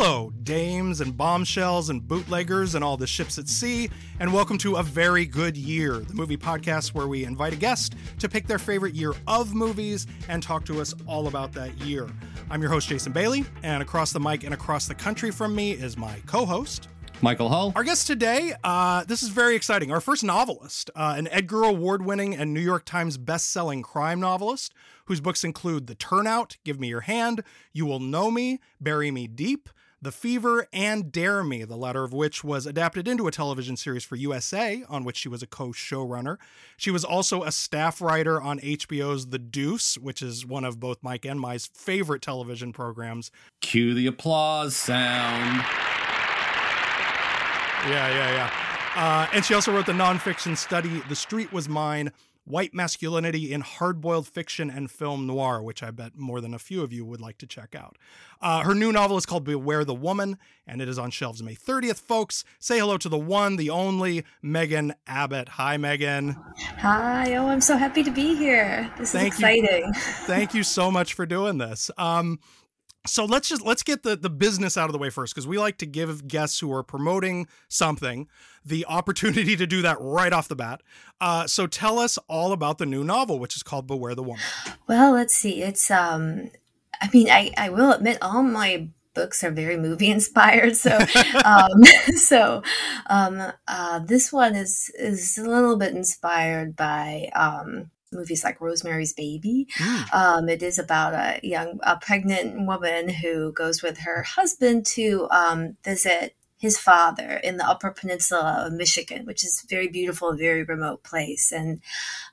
Hello, dames and bombshells and bootleggers and all the ships at sea, and welcome to A Very Good Year, the movie podcast where we invite a guest to pick their favorite year of movies and talk to us all about that year. I'm your host, Jason Bailey, and across the mic and across the country from me is my co host, Michael Hull. Our guest today, uh, this is very exciting. Our first novelist, uh, an Edgar Award winning and New York Times best-selling crime novelist, whose books include The Turnout, Give Me Your Hand, You Will Know Me, Bury Me Deep, The Fever, and Dare Me, the latter of which was adapted into a television series for USA, on which she was a co showrunner. She was also a staff writer on HBO's The Deuce, which is one of both Mike and my favorite television programs. Cue the applause sound. Yeah, yeah, yeah. Uh, and she also wrote the nonfiction study The Street Was Mine White Masculinity in Hardboiled Fiction and Film Noir, which I bet more than a few of you would like to check out. Uh, her new novel is called Beware the Woman, and it is on shelves May 30th. Folks, say hello to the one, the only Megan Abbott. Hi, Megan. Hi. Oh, I'm so happy to be here. This Thank is exciting. You. Thank you so much for doing this. Um, so let's just let's get the the business out of the way first because we like to give guests who are promoting something the opportunity to do that right off the bat. Uh, so tell us all about the new novel which is called beware the woman. Well let's see. It's um i mean i i will admit all my books are very movie inspired so um so um uh this one is is a little bit inspired by um movies like Rosemary's Baby. Mm. Um, it is about a young, a pregnant woman who goes with her husband to um, visit his father in the Upper Peninsula of Michigan, which is a very beautiful, very remote place. And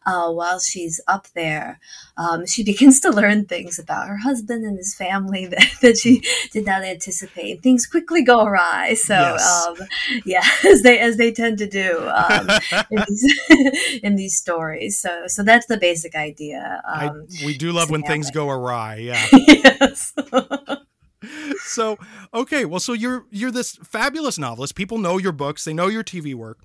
uh, while she's up there, um, she begins to learn things about her husband and his family that, that she did not anticipate. Things quickly go awry. So, yes. um, yeah, as they as they tend to do um, in, these, in, these, stories. So, so that's the basic idea. I, um, we do love when things go awry. Yeah. yes so okay well so you're you're this fabulous novelist. People know your books. They know your tv work.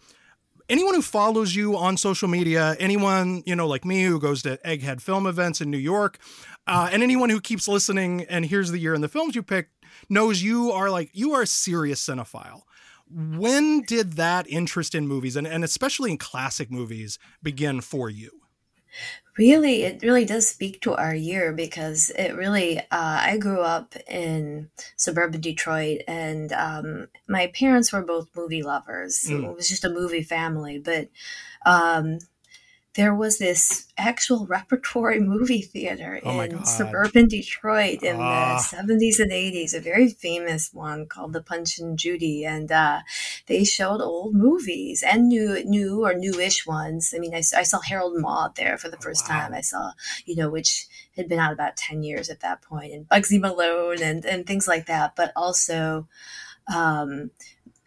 Anyone who follows you on social media anyone you know like me who goes to egghead film events in new york uh, and anyone who keeps listening and hears the year and the films you picked knows you are like you are a serious cinephile. When did that interest in movies and, and especially in classic movies begin for you Really, it really does speak to our year because it really, uh, I grew up in suburban Detroit and um, my parents were both movie lovers. Mm. It was just a movie family. But um, there was this actual repertory movie theater oh in suburban Detroit in the 70s and 80s, a very famous one called the Punch and Judy. And uh, they showed old movies and new, new or newish ones. I mean, I, I saw Harold Maude there for the oh, first wow. time. I saw, you know, which had been out about 10 years at that point, and Bugsy Malone and, and things like that. But also, um,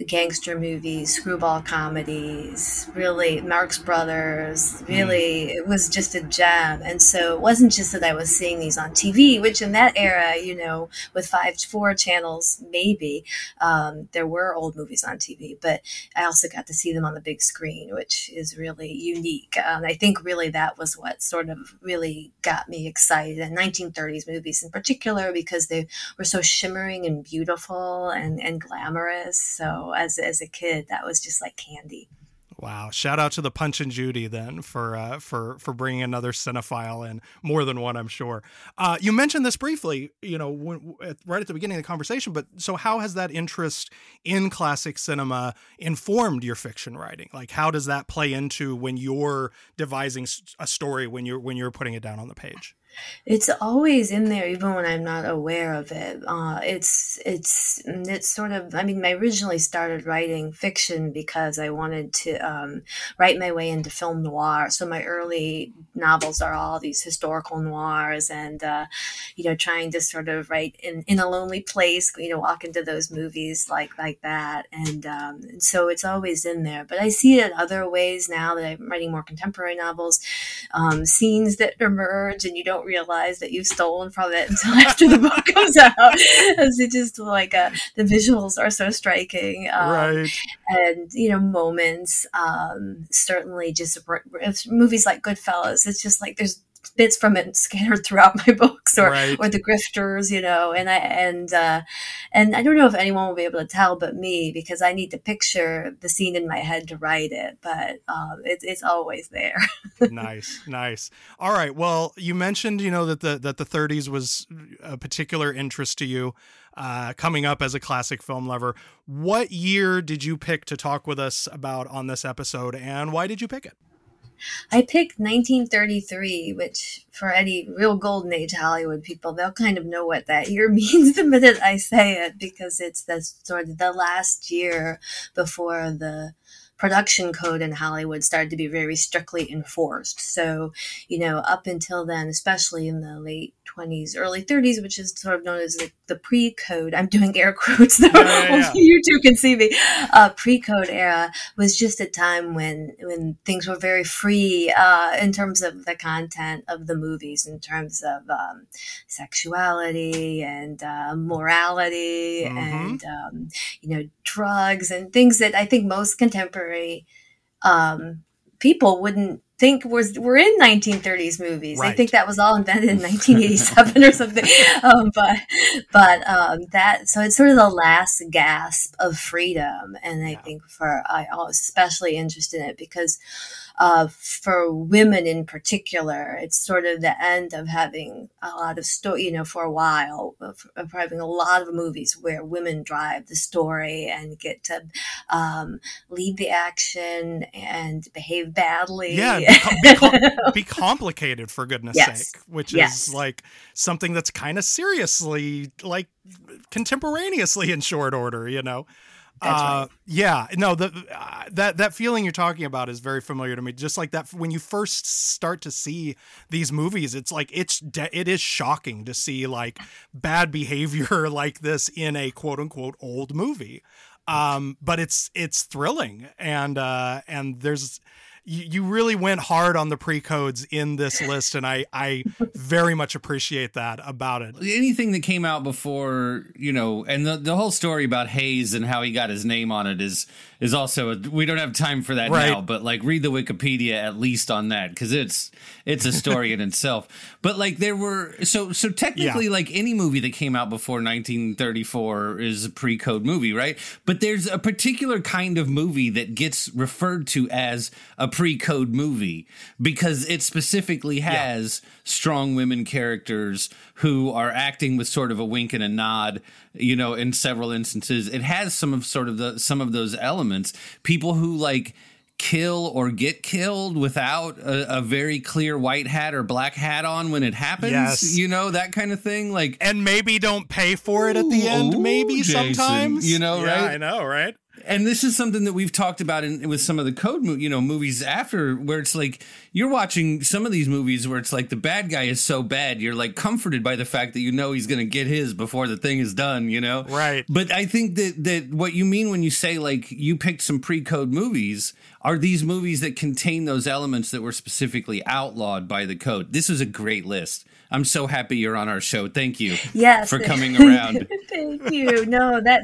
gangster movies, screwball comedies, really Marx Brothers, really it was just a gem. And so it wasn't just that I was seeing these on TV, which in that era, you know, with five four channels maybe, um, there were old movies on TV, but I also got to see them on the big screen, which is really unique. Um, I think really that was what sort of really got me excited. And 1930s movies in particular because they were so shimmering and beautiful and, and glamorous. So as as a kid, that was just like candy. Wow! Shout out to the Punch and Judy then for uh, for for bringing another cinephile in, more than one, I'm sure. Uh, you mentioned this briefly, you know, when, right at the beginning of the conversation. But so, how has that interest in classic cinema informed your fiction writing? Like, how does that play into when you're devising a story when you're when you're putting it down on the page? It's always in there, even when I'm not aware of it. Uh, it's it's it's sort of. I mean, I originally started writing fiction because I wanted to um, write my way into film noir. So my early novels are all these historical noirs, and uh, you know, trying to sort of write in in a lonely place. You know, walk into those movies like like that, and, um, so it's always in there. But I see it other ways now that I'm writing more contemporary novels. Um, scenes that emerge, and you don't don't realize that you've stolen from it until after the book comes out. As it just like uh, the visuals are so striking, um, right? And you know, moments. Um, certainly, just movies like Goodfellas. It's just like there's bits from it scattered throughout my books or Right. or the grifters you know and i and uh and i don't know if anyone will be able to tell but me because i need to picture the scene in my head to write it but um it's it's always there nice, nice. All right. Well, you mentioned, you know, that the that the 30s was a particular interest to you, uh, coming up as a classic film lover. What year did you pick to talk with us about on this episode, and why did you pick it? I picked 1933, which for any real golden age Hollywood people, they'll kind of know what that year means the minute I say it because it's the sort of the last year before the production code in Hollywood started to be very strictly enforced. So, you know, up until then, especially in the late 20s, early 30s, which is sort of known as the, the pre-code. I'm doing air quotes though. Yeah, yeah, yeah. You two can see me. Uh, pre-code era was just a time when when things were very free uh, in terms of the content of the movies, in terms of um, sexuality and uh, morality Mhm. and um, you know drugs and things that I think most contemporary um, people wouldn't think was were in 1930s movies. I think that was all invented in 1987 or something. Um, but but um, that so it's sort of the last gasp of freedom, and I Yeah. think for I was especially interested in it because uh, for women in particular, it's sort of the end of having a lot of story, you know, for a while, of, of having a lot of movies where women drive the story and get to um, lead the action and behave badly. Yeah, be, com- be, complicated for goodness Yes. sake, which Yes. is like something that's kind of seriously, like contemporaneously in short order, you know. That's uh, right. Yeah, no, the, uh, that that feeling you're talking about is very familiar to me. Just like that, when you first start to see these movies, it's like it's de- it is shocking to see like bad behavior like this in a quote unquote old movie. Um, but it's it's thrilling, and uh, and there's you, you really went hard on the pre codes in this list, and I I very much appreciate that about it. anything that came out before you know and the, the whole story about Hays and how he got his name on it is is also a, we don't have time for that Right. now but like read the wikipedia at least on that because it's it's a story in itself but like there were so so technically Yeah. like any movie that came out before 1934 is a pre-code movie right but there's a particular kind of movie that gets referred to as a pre-code movie because it specifically has strong women characters who are acting with sort of a wink and a nod you know in several instances it has some of sort of the some of those elements people who like kill or get killed without a, a very clear white hat or black hat on when it happens Yes. you know that kind of thing like And maybe don't pay for it at the Ooh, end. ooh, maybe Jason, sometimes you know, Yeah, right? I know, right? And this is something that we've talked about in, with some of the code you know movies after where it's like you're watching some of these movies where it's like the bad guy is so bad you're like comforted by the fact that you know he's going to get his before the thing is done you know? Right. but i think that that what you mean when you say like you picked some pre-code movies are these movies that contain those elements that were specifically outlawed by the code? This is a great list i'm so happy you're on our show. Thank you yes. for coming around. Thank you. No that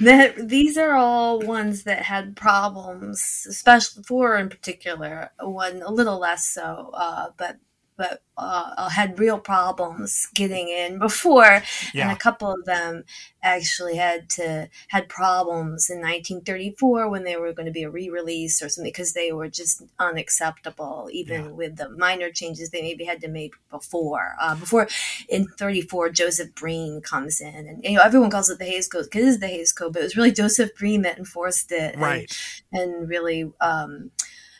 that these are all ones that had problems especially four in particular one a little less so uh, but but uh, had real problems getting in before and a couple of them actually had to had problems in 1934 when they were going to be a re-release or something because they were just unacceptable even Yeah. with the minor changes they maybe had to make before uh, before in 34 joseph breen comes in and you know everyone calls it the Hays code because it is the Hays code but it was really joseph breen that enforced it and- Right. and really um,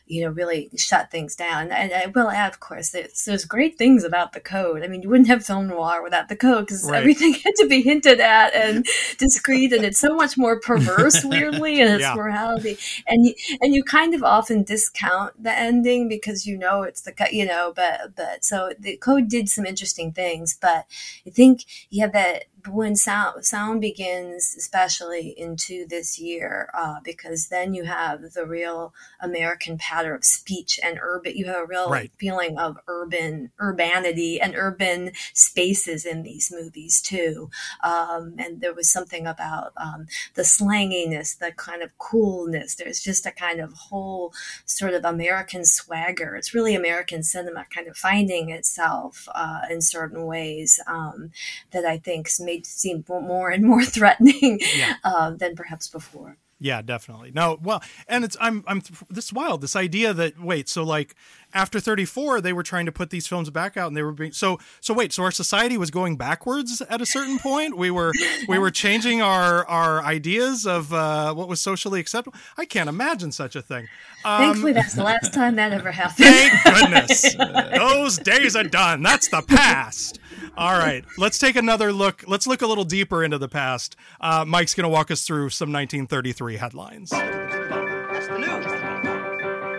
you know really shut things down and uh, i will add of course there's, there's great things about the code i mean you wouldn't have film noir without the code because Right. everything had to be hinted at and discreet and it's so much more perverse weirdly in its Yeah. morality and you and you kind of often discount the ending because you know it's the you know but but so the code did some interesting things but i think yeah that when sound sound begins especially into this year uh, because then you have the real american patter of speech and urban. You have a real right. feeling of urban urbanity and urban spaces in these movies too. Um, and there was something about um, the slanginess, the kind of coolness. There's just a kind of whole sort of American swagger. It's really American cinema kind of finding itself uh, in certain ways um, that I think made seem more and more threatening yeah. uh, than perhaps before. Yeah, definitely. No, well, and it's I'm I'm this wild this idea that wait, so like after 34 they were trying to put these films back out and they were being so so wait, so our society was going backwards at a certain point. We were we were changing our our ideas of uh, what was socially acceptable. I can't imagine such a thing. Um, Thankfully, that's the last time that ever happened. Thank goodness. Those days are done. That's the past. All right, let's take another look. Let's look a little deeper into the past. Uh, Mike's going to walk us through some 1933 headlines.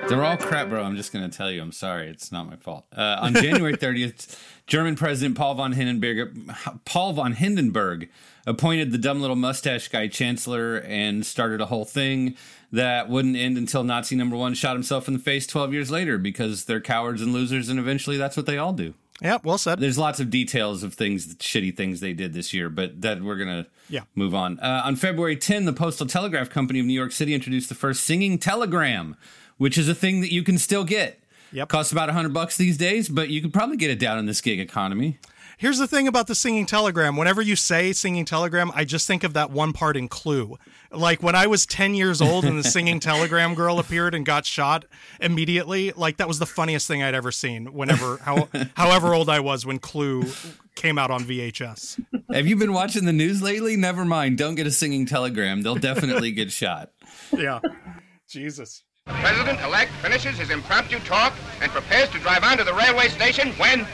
They're all crap, bro. I'm just going to tell you. I'm sorry. It's not my fault. Uh, on January 30th, German President Paul von Hindenburg, Paul von Hindenburg appointed the dumb little mustache guy chancellor and started a whole thing that wouldn't end until Nazi number one shot himself in the face 12 years later because they're cowards and losers, and eventually that's what they all do. Yeah, well said. There's lots of details of things, shitty things they did this year, but that we're gonna yeah. move on. Uh, on February 10, the Postal Telegraph Company of New York City introduced the first singing telegram, which is a thing that you can still get. Yep. Costs about 100 bucks these days, but you could probably get it down in this gig economy. Here's the thing about the singing telegram. Whenever you say singing telegram, I just think of that one part in Clue. Like when I was 10 years old and the singing telegram girl appeared and got shot immediately, like that was the funniest thing I'd ever seen whenever how, however old I was when Clue came out on VHS. Have you been watching the news lately? Never mind. Don't get a singing telegram. They'll definitely get shot. Yeah. Jesus. The president elect finishes his impromptu talk and prepares to drive on to the railway station when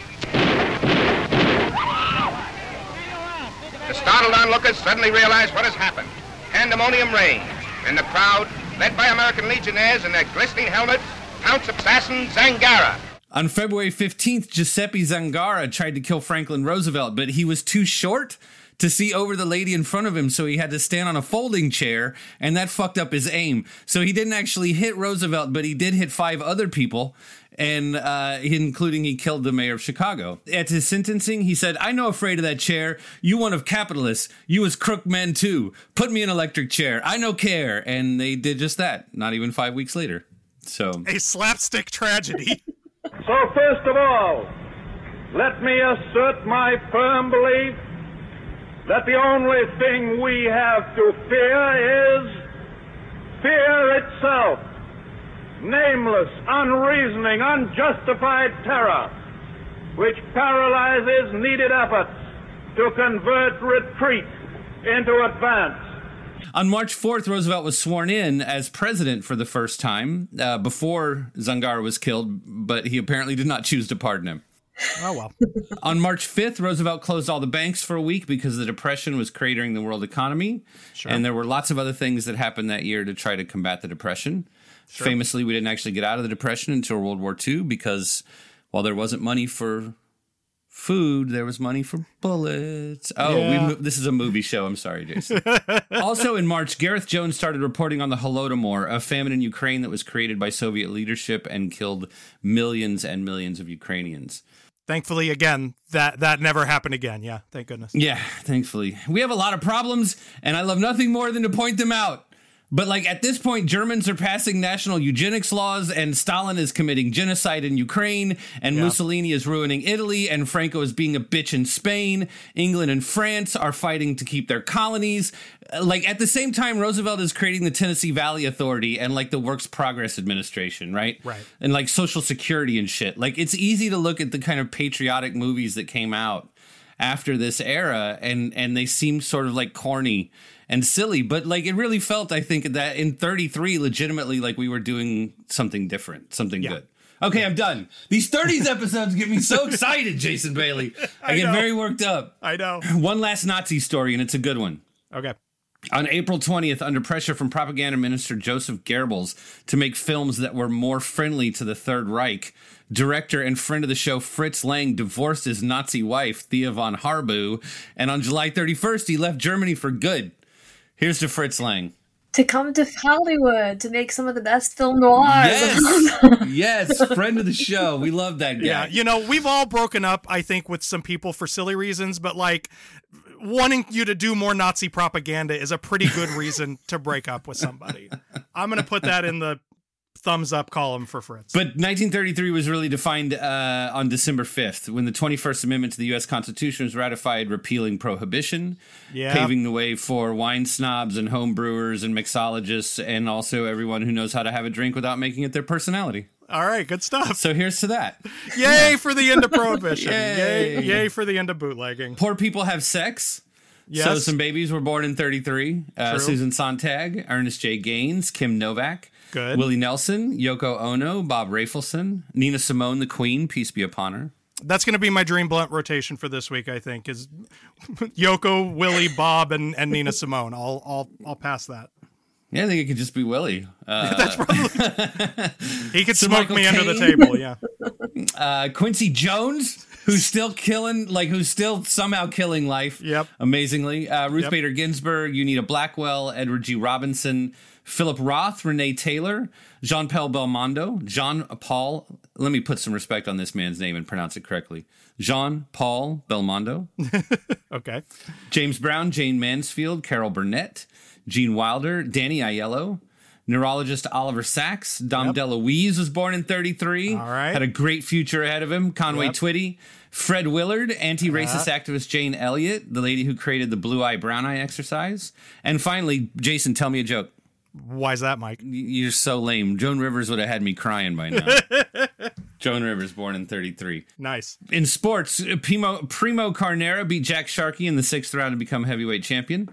The startled onlookers suddenly realize what has happened. Pandemonium reigns, and the crowd, led by American legionnaires in their glistening helmets, counts assassin Zangara. On February 15th, Giuseppe Zangara tried to kill Franklin Roosevelt, but he was too short to see over the lady in front of him, so he had to stand on a folding chair, and that fucked up his aim. So he didn't actually hit Roosevelt, but he did hit five other people and uh, including he killed the mayor of Chicago. At his sentencing, he said, "I know afraid of that chair. You one of capitalists. You as crook men too. Put me in electric chair. I no care." And they did just that. Not even five weeks later. So a slapstick tragedy. so first of all, let me assert my firm belief that the only thing we have to fear is fear itself nameless, unreasoning, unjustified terror, which paralyzes needed efforts to convert retreat into advance. On March 4th, Roosevelt was sworn in as president for the first time uh, before Zangara was killed, but he apparently did not choose to pardon him. Oh, well. On March 5th, Roosevelt closed all the banks for a week because the Depression was cratering the world economy. Sure. And there were lots of other things that happened that year to try to combat the Depression. Sure. Famously, we didn't actually get out of the Depression until World War II because while there wasn't money for food, there was money for bullets. Oh, yeah. we, this is a movie show. I'm sorry, Jason. also in March, Gareth Jones started reporting on the Holodomor, a famine in Ukraine that was created by Soviet leadership and killed millions and millions of Ukrainians. Thankfully, again, that that never happened again. Yeah, thank goodness. Yeah, thankfully. We have a lot of problems, and I love nothing more than to point them out. But like at this point, Germans are passing national eugenics laws, and Stalin is committing genocide in Ukraine, and yeah. Mussolini is ruining Italy, and Franco is being a bitch in Spain. England and France are fighting to keep their colonies. Like at the same time, Roosevelt is creating the Tennessee Valley Authority and like the Works Progress Administration, right? Right. And like Social Security and shit. Like it's easy to look at the kind of patriotic movies that came out after this era, and and they seem sort of like corny and silly, but like it really felt, I think, that in 33, legitimately, like we were doing something different, something yeah. good. Okay, I'm done. These 30s episodes get me so excited, Jason Bailey. I, I get know. very worked up. I know. One last Nazi story, and it's a good one. Okay. On April 20th, under pressure from propaganda minister Joseph Goebbels to make films that were more friendly to the Third Reich, director and friend of the show Fritz Lang divorced his Nazi wife, Thea von Harbou, and on July 31st, he left Germany for good. Here's to Fritz Lang. to come to Hollywood to make some of the best film noirs. Yes, yes, friend of the show. We love that guy. Yeah, you know, we've all broken up, I think, with some people for silly reasons, but like wanting you to do more Nazi propaganda is a pretty good reason to break up with somebody. I'm going to put that in the thumbs up column for Fritz. But 1933 was really defined uh, on December 5th when the 21st Amendment to the U.S. Constitution was ratified, repealing prohibition, yeah. paving the way for wine snobs and home brewers and mixologists, and also everyone who knows how to have a drink without making it their personality. All right, good stuff. So here's to that. Yay for the end of prohibition. Yay. yay, yay for the end of bootlegging. Poor people have sex. Yes. So some babies were born in 33. Uh, Susan Sontag, Ernest J. Gaines, Kim Novak, Good. Willie Nelson, Yoko Ono, Bob Rafelson, Nina Simone, the Queen, peace be upon her. That's going to be my dream blunt rotation for this week. I think is Yoko, Willie, Bob, and, and Nina Simone. I'll I'll I'll pass that. Yeah, I think it could just be Willie. Uh, That's probably he could So smoke Michael me under the table. Yeah, uh, Quincy Jones, who's still killing, like who's still somehow killing life. Yep. Amazingly. Uh, Ruth Yep. Bader Ginsburg, Unita Blackwell, Edward G. Robinson, Philip Roth, Renee Taylor, Jean Paul Belmondo, Jean Paul. Let me put some respect on this man's name and pronounce it correctly. Jean Paul Belmondo, okay. James Brown, Jayne Mansfield, Carol Burnett, Gene Wilder, Danny Aiello, neurologist Oliver Sacks, Dom Yep. DeLuise was born in 33. All right. Had a great future ahead of him. Conway Yep. Twitty, Fred Willard, anti racist uh-huh. activist Jane Elliott, the lady who created the blue eye, brown eye exercise. And finally, Jason, tell me a joke. Why's that, Mike? You're so lame. Joan Rivers would have had me crying by now. Joan Rivers, born in 33 Nice. in sports, Primo, Primo Carnera beat Jack Sharkey in the sixth round to become heavyweight champion.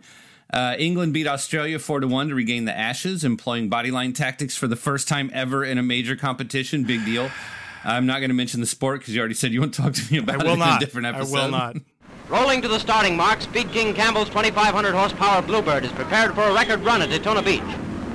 Uh, England beat Australia four to one to regain the Ashes, employing bodyline tactics for the first time ever in a major competition. Big deal. I'm not going to mention the sport because you already said you want to talk to me I about will it in not. a different I will not. Rolling to the starting mark, Speed King Campbell's 2,500 horsepower Bluebird is prepared for a record run at Daytona Beach.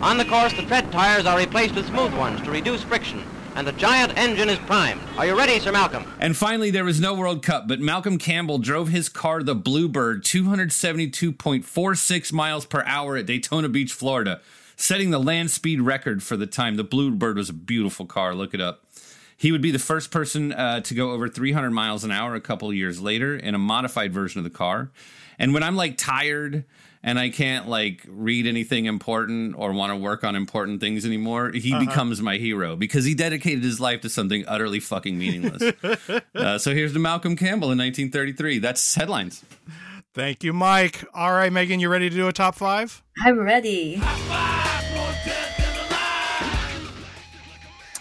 On the course, the tread tires are replaced with smooth ones to reduce friction, and the giant engine is primed. Are you ready, Sir Malcolm? And finally, there was no World Cup, but Malcolm Campbell drove his car, the Bluebird, 272.46 miles per hour at Daytona Beach, Florida, setting the land speed record for the time. The Bluebird was a beautiful car. Look it up. He would be the first person uh, to go over 300 miles an hour a couple years later in a modified version of the car. And when I'm like tired and I can't like read anything important or want to work on important things anymore, he becomes my hero because he dedicated his life to something utterly fucking meaningless. uh, so here's to Malcolm Campbell in 1933. That's headlines. Thank you, Mike. All right, Megan, you ready to do a top five? I'm ready.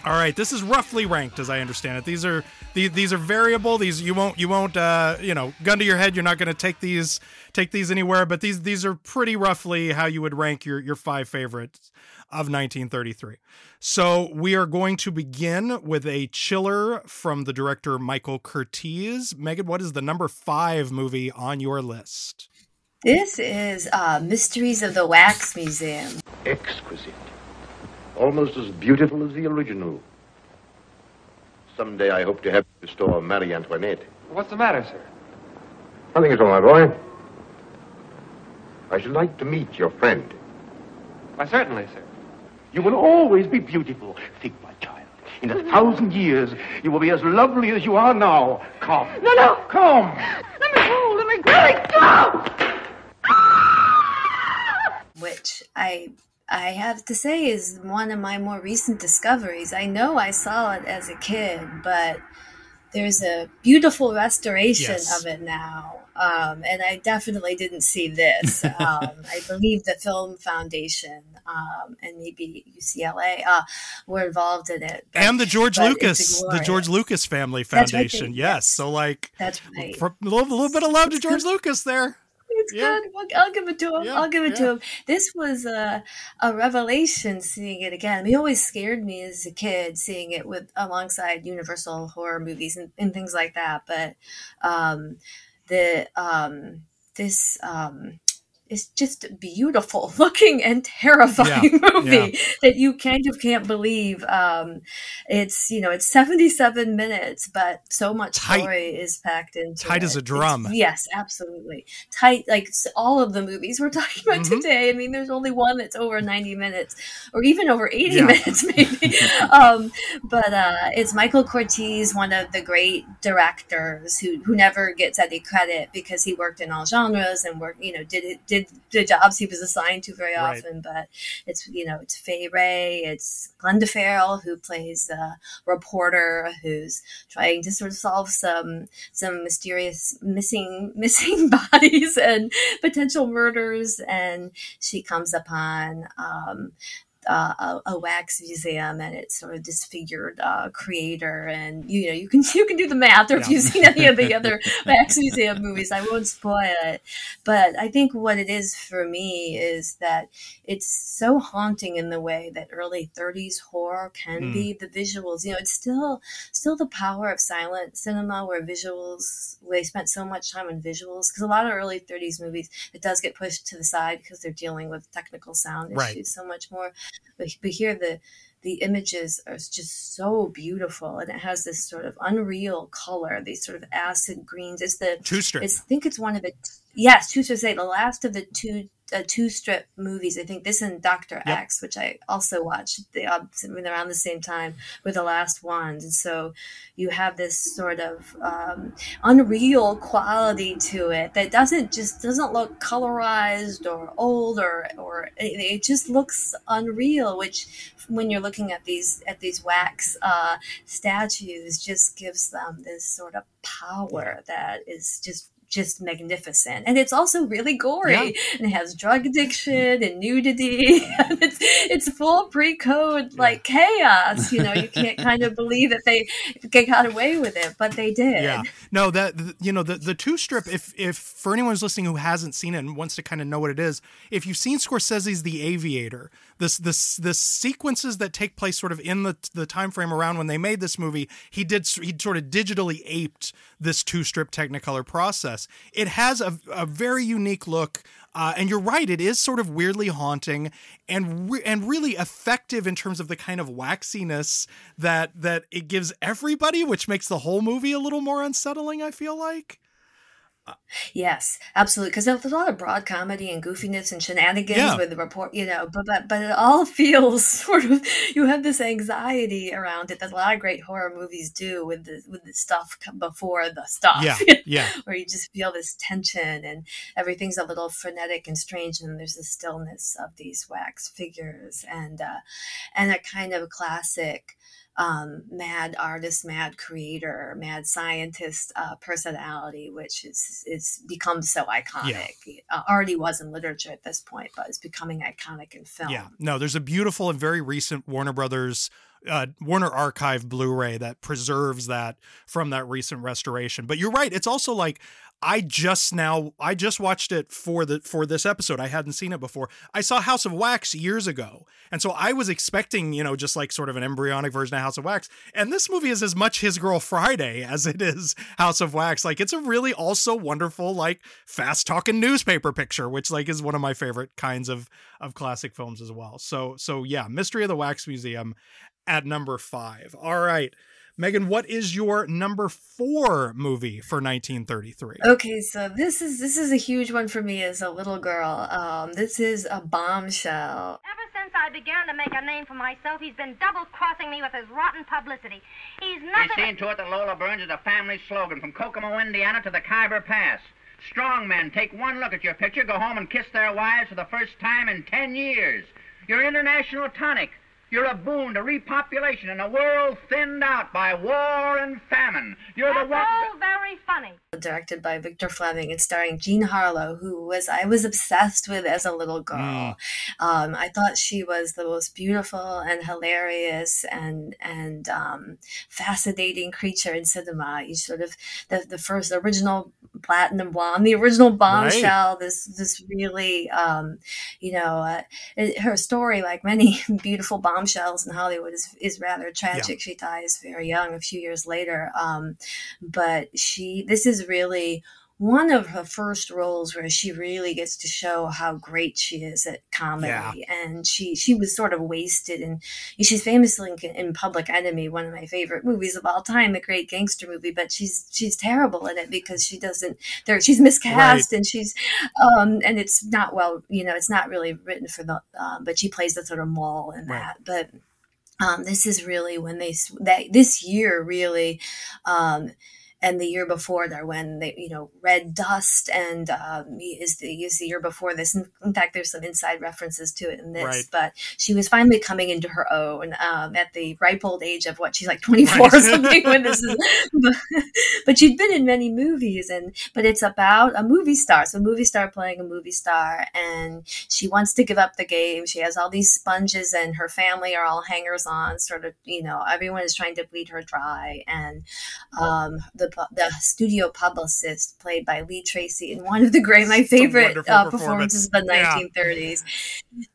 All right, this is roughly ranked as I understand it. These are these, these are variable. These you won't you won't uh, you know gun to your head. You're not going to take these take these anywhere. But these these are pretty roughly how you would rank your your five favorites of 1933. So we are going to begin with a chiller from the director Michael Curtiz. Megan, what is the number five movie on your list? This is uh, Mysteries of the Wax Museum. exquisite. Almost as beautiful as the original. Someday I hope to have you restore Marie Antoinette. What's the matter, sir? Nothing at all, my boy. I should like to meet your friend. Why, certainly, sir. You will always be beautiful. Think, my child. In a thousand years, you will be as lovely as you are now. Come. No, no. Come. Let me go. Let me go. Let me go. which I I have to say is one of my more recent discoveries. I know I saw it as a kid, but there's a beautiful restoration Yes. of it now. Um, and I definitely didn't see this. Um, I believe the Film Foundation um, and maybe UCLA uh, were involved in it. But- And the George Lucas, the. George Lucas Family Foundation. yes. yes. So like That's right. a little, little bit of love to George Lucas there. It's Yeah. good. I'll, I'll give it to him. Yeah, I'll give it yeah. to him. This was a, a revelation seeing it again. I mean, it always scared me as a kid seeing it with alongside Universal horror movies and, and things like that. But um, the um, this um, is just beautiful looking and terrifying yeah, movie yeah. that you kind of can't believe. Um, it's you know it's seventy seven minutes, but so much tight, story is packed into tight it. as a drum. It's, yes, absolutely tight. Like all of the movies we're talking about mm-hmm. today. I mean, there's only one that's over ninety minutes, or even over eighty yeah. minutes, maybe. um, but uh, it's Michael Curtiz, one of the great directors who who never gets any credit because he worked in all genres and worked, you know, did it did the jobs he was assigned to very right. often. But it's you know, it's Fay Wray, it's Glenda Farrell who plays a reporter who's trying to sort of solve some some mysterious missing missing bodies and potential murders, and she comes upon um, uh, a, a, wax museum and it's sort of disfigured uh, creator and you know you can you can do the math or yeah. if you've seen any of the other wax museum movies i won't spoil it but i think what it is for me is that it's so haunting in the way that early 30s horror can mm. be the visuals you know it's still still the power of silent cinema where visuals they spent so much time on visuals because a lot of early 30s movies it does get pushed to the side because they're dealing with technical sound issues right. so much more but, but here the the images are just so beautiful and it has this sort of unreal color these sort of acid greens. It's the two strip it's, i think it's one of the yes two strip say the last of the two uh, two strip movies. I think this and Doctor yep. X, which I also watched the, uh, around the same time, were the last ones. And so you have this sort of um, unreal quality to it that doesn't just doesn't look colorized or old or or it, it just looks unreal. Which when you're looking at these at these wax uh, statues, just gives them this sort of power that is just just magnificent. And it's also really gory. Yeah. And it has drug addiction and nudity. and it's it's full pre-code like yeah. chaos. You know, you can't kind of believe that they they got away with it, but they did. Yeah. No, that you know, the the two strip, if if for anyone who's listening who hasn't seen it and wants to kind of know what it is, if you've seen Scorsese's The Aviator, this this this sequences that take place sort of in the the time frame around when they made this movie, he did he sort of digitally aped this two strip Technicolor process. It has a, a very unique look. Uh, and you're right, it is sort of weirdly haunting and re- and really effective in terms of the kind of waxiness that that it gives everybody, which makes the whole movie a little more unsettling. I feel like. Yes, absolutely. Because there's a lot of broad comedy and goofiness and shenanigans yeah. with the report, you know, but, but but it all feels sort of you have this anxiety around it that a lot of great horror movies do with the with the stuff before the stuff. Yeah, yeah. where you just feel this tension and everything's a little frenetic and strange, and there's the stillness of these wax figures and uh, and a kind of classic um, mad artist, mad creator, mad scientist uh, personality, which is is become so iconic. Yeah. Uh, already was in literature at this point, but it's becoming iconic in film. Yeah, no, there's a beautiful and very recent Warner Brothers. Uh, Warner Archive Blu-ray that preserves that from that recent restoration. But you're right; it's also like I just now I just watched it for the for this episode. I hadn't seen it before. I saw House of Wax years ago. And so I was expecting, you know, just like sort of an embryonic version of House of Wax. And this movie is as much His Girl Friday as it is House of Wax. Like it's a really also wonderful like fast talking newspaper picture, which like is one of my favorite kinds of of classic films as well. So so yeah, Mystery of the Wax Museum at number 5. All right. Megan, what is your number four movie for 1933? Okay, so this is this is a huge one for me as a little girl. Um, this is a bombshell. Ever since I began to make a name for myself, he's been double crossing me with his rotten publicity. He's nothing. He's seen to it that Lola Burns is a family slogan from Kokomo, Indiana to the Khyber Pass. Strong men take one look at your picture, go home and kiss their wives for the first time in ten years. You're international tonic. You're a boon to repopulation in a world thinned out by war and famine. You're That's the one. all very funny. Directed by Victor Fleming and starring Jean Harlow, who was I was obsessed with as a little girl. Mm. Um, I thought she was the most beautiful and hilarious and and um, fascinating creature in cinema. You sort of the the first original platinum blonde, the original bombshell. Right. This this really, um, you know, uh, it, her story, like many beautiful bombshells in Hollywood, is is rather tragic. Yeah. She dies very young, a few years later. Um, but she, this is really one of her first roles where she really gets to show how great she is at comedy Yeah. and she she was sort of wasted and she's famously in, in public enemy one of my favorite movies of all time the great gangster movie but she's she's terrible in it because she doesn't there she's miscast and she's um and it's not well you know it's not really written for the um, but she plays the sort of moll in Right. that but um, this is really when they that this year really um, and the year before there when they you know red dust and um, is the is the year before this. In, fact there's some inside references to it in this Right. but she was finally coming into her own um, at the ripe old age of what she's like 24 or something when this is but, but she'd been in many movies and but it's about a movie star so a movie star playing a movie star and she wants to give up the game. She has all these sponges and her family are all hangers on sort of you know everyone is trying to bleed her dry and um, the the studio publicist played by Lee Tracy in one of the great my favorite uh, performance. performances of the Yeah. 1930s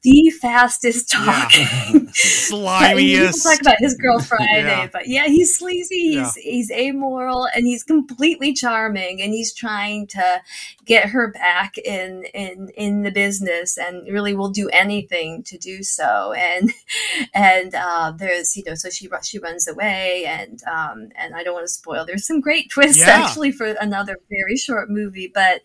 the fastest talking People Slimiest. talk about his girl Friday, Yeah. but yeah, he's sleazy. Yeah. He's he's amoral, and he's completely charming, and he's trying to get her back in in in the business, and really will do anything to do so. And and uh, there's you know, so she she runs away, and um, and I don't want to spoil. There's some great twists Yeah. actually for another very short movie, but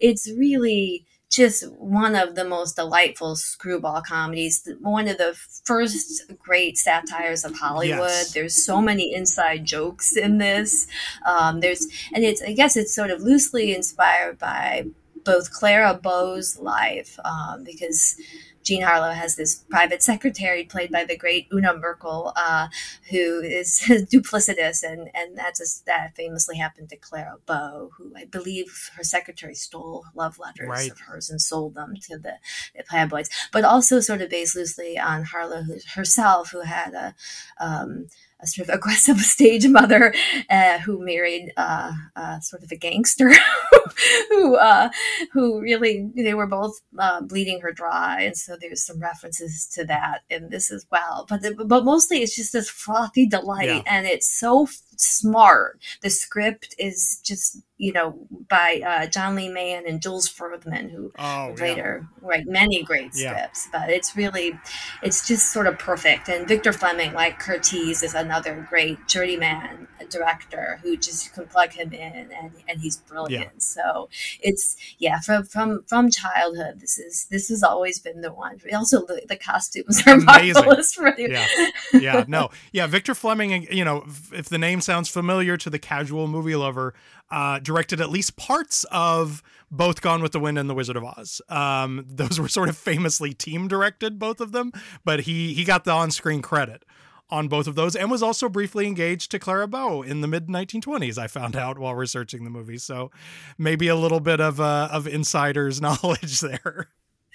it's really just one of the most delightful screwball comedies. One of the first great satires of Hollywood. Yes. There's so many inside jokes in this. Um, there's and it's I guess it's sort of loosely inspired by both Clara Bow's life um, because. Jean Harlow has this private secretary played by the great Una Merkel, uh, who is duplicitous, and and that's a, that famously happened to Clara Bow, who I believe her secretary stole love letters Right. of hers and sold them to the, the Playboys, but also sort of based loosely on Harlow who, herself, who had a um, a sort of aggressive stage mother uh, who married uh, uh, sort of a gangster who uh, who really they were both uh, bleeding her dry, and so there's some references to that in this as well. But the, but mostly it's just this frothy delight, Yeah. and it's so f- smart. The script is just you know by uh, John Lee Mahin and Jules Furthman, who Oh, would yeah. later write many great Yeah. scripts. But it's really it's just sort of perfect. And Victor Fleming, like Curtiz, is another great journeyman director who just can plug him in, and, and he's brilliant. So it's yeah, from from from childhood, this is this has always been the one. Also, the, the costumes are Amazing. marvelous. For yeah yeah no yeah victor fleming you know if the name sounds familiar to the casual movie lover uh directed at least parts of both gone with the wind and the wizard of oz. Um those were sort of famously team directed both of them but he he got the on-screen credit on both of those and was also briefly engaged to Clara Bow in the mid 1920s I found out while researching the movie. So maybe a little bit of uh, of insiders knowledge there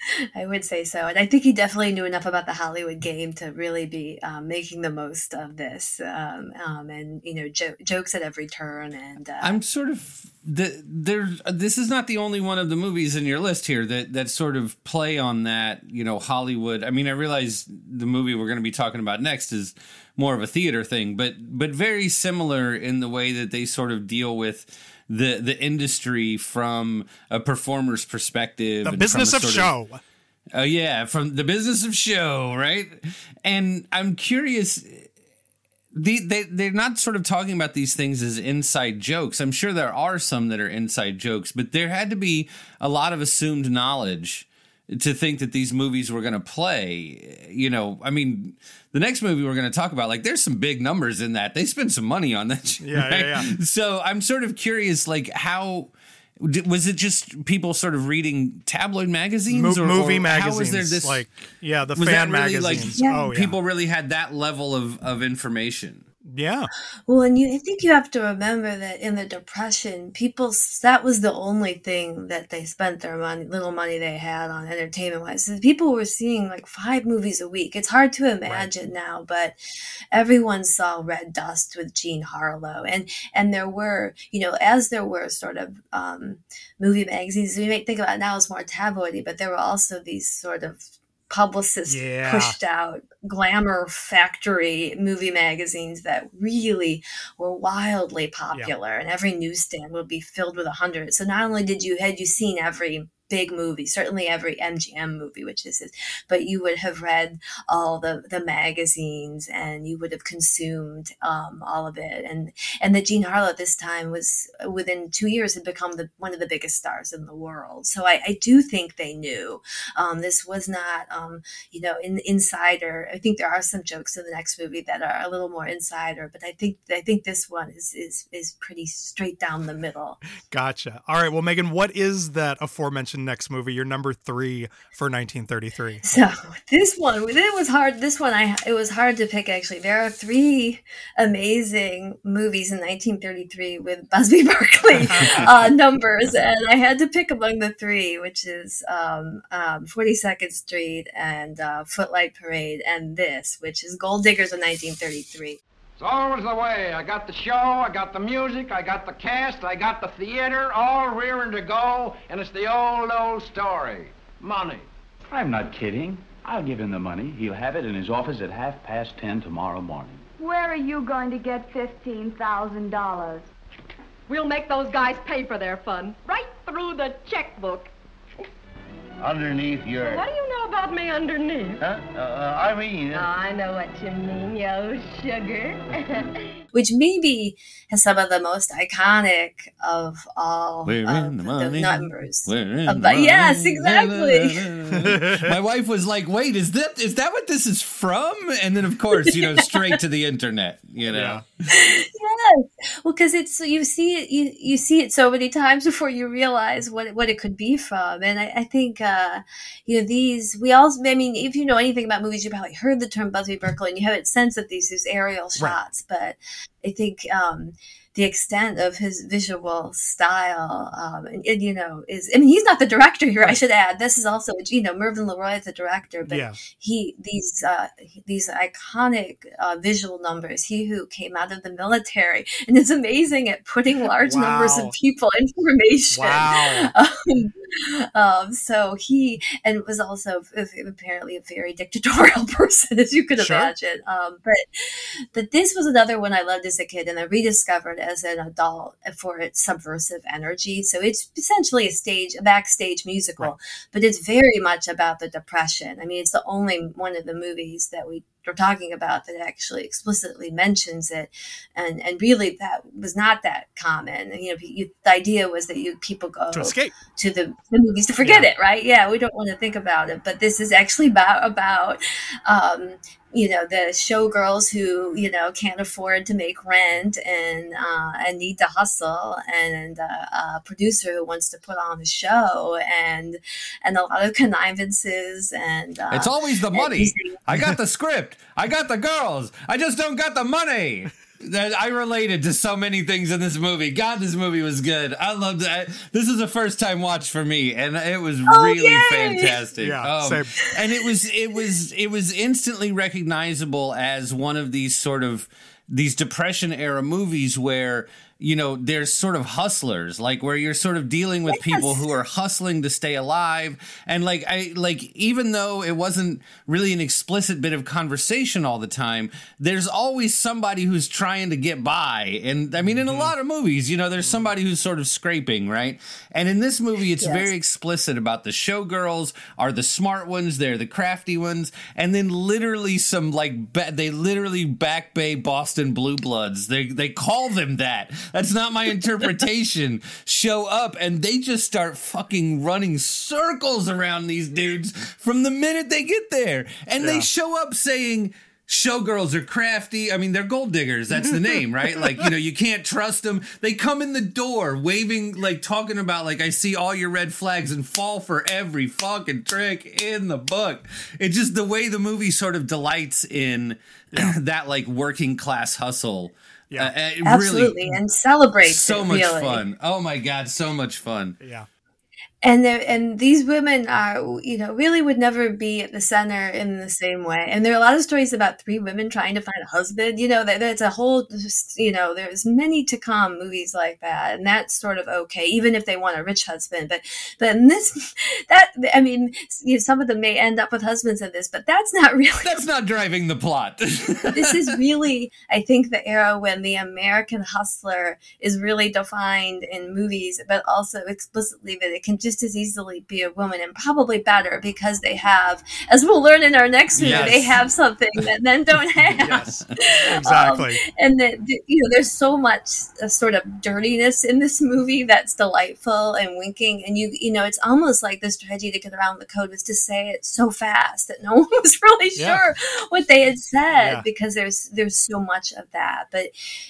I would say so, and I think he definitely knew enough about the Hollywood game to really be um, making the most of this, um, um, and you know, jo- jokes at every turn. And uh, I'm sort of the there. This is not the only one of the movies in your list here that that sort of play on that. You know, Hollywood. I mean, I realize the movie we're going to be talking about next is more of a theater thing, but but very similar in the way that they sort of deal with the the industry from a performer's perspective, the and business of show Oh yeah, from the business of show, right? And I'm curious. The, they they're not sort of talking about these things as inside jokes. I'm sure there are some that are inside jokes, but there had to be a lot of assumed knowledge to think that these movies were going to play. You know, I mean, the next movie we're going to talk about, like, there's some big numbers in that. They spent some money on that. Yeah, yeah, right? yeah. So I'm sort of curious, like, how was it just people sort of reading tabloid magazines Mo- or movie or magazines How was there this like yeah the was fan that really magazines like oh yeah people really had that level of of information? Yeah Well, and you, I think you have to remember that in the Depression, people that was the only thing that they spent their money, little money they had on entertainment wise. So people were seeing like five movies a week. It's hard to imagine now, but everyone saw Red Dust with Jean Harlow, and and there were, you know, as there were sort of um, movie magazines. We may think about now as more tabloidy, but there were also these sort of publicists Yeah. pushed out glamour factory movie magazines that really were wildly popular and every newsstand would be filled with a hundred so not only did you had you seen every big movie certainly every mgm movie which is but you would have read all the the magazines and you would have consumed um, all of it and and that Jean Harlow at this time was within two years had become the one of the biggest stars in the world so I, I do think they knew um, this was not um, you know in insider I think there are some jokes in the next movie that are a little more insider but I think I think this one is is is pretty straight down the middle Gotcha. All right. Well, Megan, what is that aforementioned next movie? Your number three for 1933. So this one, it was hard. This one, I it was hard to pick. Actually, there are three amazing movies in 1933 with Busby Berkeley uh, numbers, and I had to pick among the three, which is um, um, 42nd Street and uh, Footlight Parade, and this, which is Gold Diggers of 1933. It's always the way. I got the show, I got the music, I got the cast, I got the theater, all rearing to go, and it's the old, old story. Money. I'm not kidding. I'll give him the money. He'll have it in his office at half past ten tomorrow morning. Where are you going to get $15,000? We'll make those guys pay for their fun. Right through the checkbook. Underneath your. What do you know about me underneath? Huh? Uh, I mean. Oh, I know what you mean, yo sugar. which maybe has some of the most iconic of all We're of in the money. numbers. We're in Of- the money. yes, exactly. My wife was like, "Wait, is that is that what this is from?" And then, of course, you know, straight to the internet. You know, yes. Well, because it's you see it you you see it so many times before you realize what it- what it could be from, and I, I think uh, you know these we also I mean if you know anything about movies you probably heard the term Busby Berkeley and you have a sense of these these aerial Right. shots, but I think um, the extent of his visual style, um, and, and, you know, is I mean he's not the director here. I should add this is also you know Mervyn Leroy is the director, but Yeah. he these uh, these iconic uh, visual numbers. He who came out of the military and is amazing at putting large numbers of people in formation. Wow. Um, um, so he and was also apparently a very dictatorial person, as you could Sure. imagine. Um, but but this was another one I loved as a kid, and I rediscovered as an adult for its subversive energy. So it's essentially a stage, a backstage musical, but it's very much about the depression. I mean, it's the only one of the movies that we are talking about that actually explicitly mentions it, and and really that was not that common. You know, you, the idea was that you people go To escape. to the, the movies to forget it, right? Yeah, we don't want to think about it, but this is actually about about um, you know the showgirls who you know can't afford to make rent and uh, and need to hustle, and uh, a producer who wants to put on a show, and and a lot of connivances, and uh, it's always the money. I got the script. I got the girls. I just don't got the money. That I related to so many things in this movie. God, this movie was good. I loved it. This is a first time watch for me, and it was Oh, really yay! fantastic. Yeah, Um, same. and it was it was it was instantly recognizable as one of these sort of these depression era movies where you know there's sort of hustlers like where you're sort of dealing with people who are hustling to stay alive. And like i like even though it wasn't really an explicit bit of conversation all the time there's always somebody who's trying to get by. And i mean in a mm-hmm. lot of movies you know there's mm-hmm. somebody who's sort of scraping right? And in this movie it's Yes. very explicit about the showgirls are the smart ones they're the crafty ones and then literally some like ba- they literally back bay boston blue bloods. They they call them that that's not my interpretation show up and they just start fucking running circles around these dudes from the minute they get there and Yeah. they show up saying Showgirls are crafty. I mean, they're gold diggers. That's the name, right? Like, you know, you can't trust them. They come in the door waving, like, talking about, like, I see all your red flags and fall for every fucking trick in the book. It's just the way the movie sort of delights in that, like, working class hustle. Yeah. absolutely, and celebrate so much really. fun. Oh my God, so much fun. Yeah. And there, and these women are you know really would never be at the center in the same way. And there are a lot of stories about three women trying to find a husband you know there's a whole you know there's many to come movies like that and that's sort of okay even if they want a rich husband. But but in this that i mean you know, some of them may end up with husbands in this but that's not really that's not driving the plot. This is really i think the era when the american hustler is really defined in movies but also explicitly that it can just just as easily be a woman and probably better because they have, as we'll learn in our next movie, yes. they have something that men don't have. yes, exactly. Um, and that you know, there's so much uh, sort of dirtiness in this movie that's delightful and winking, and you you know, it's almost like the strategy to get around the code was to say it so fast that no one was really yeah. sure what they had said yeah. because there's there's so much of that, but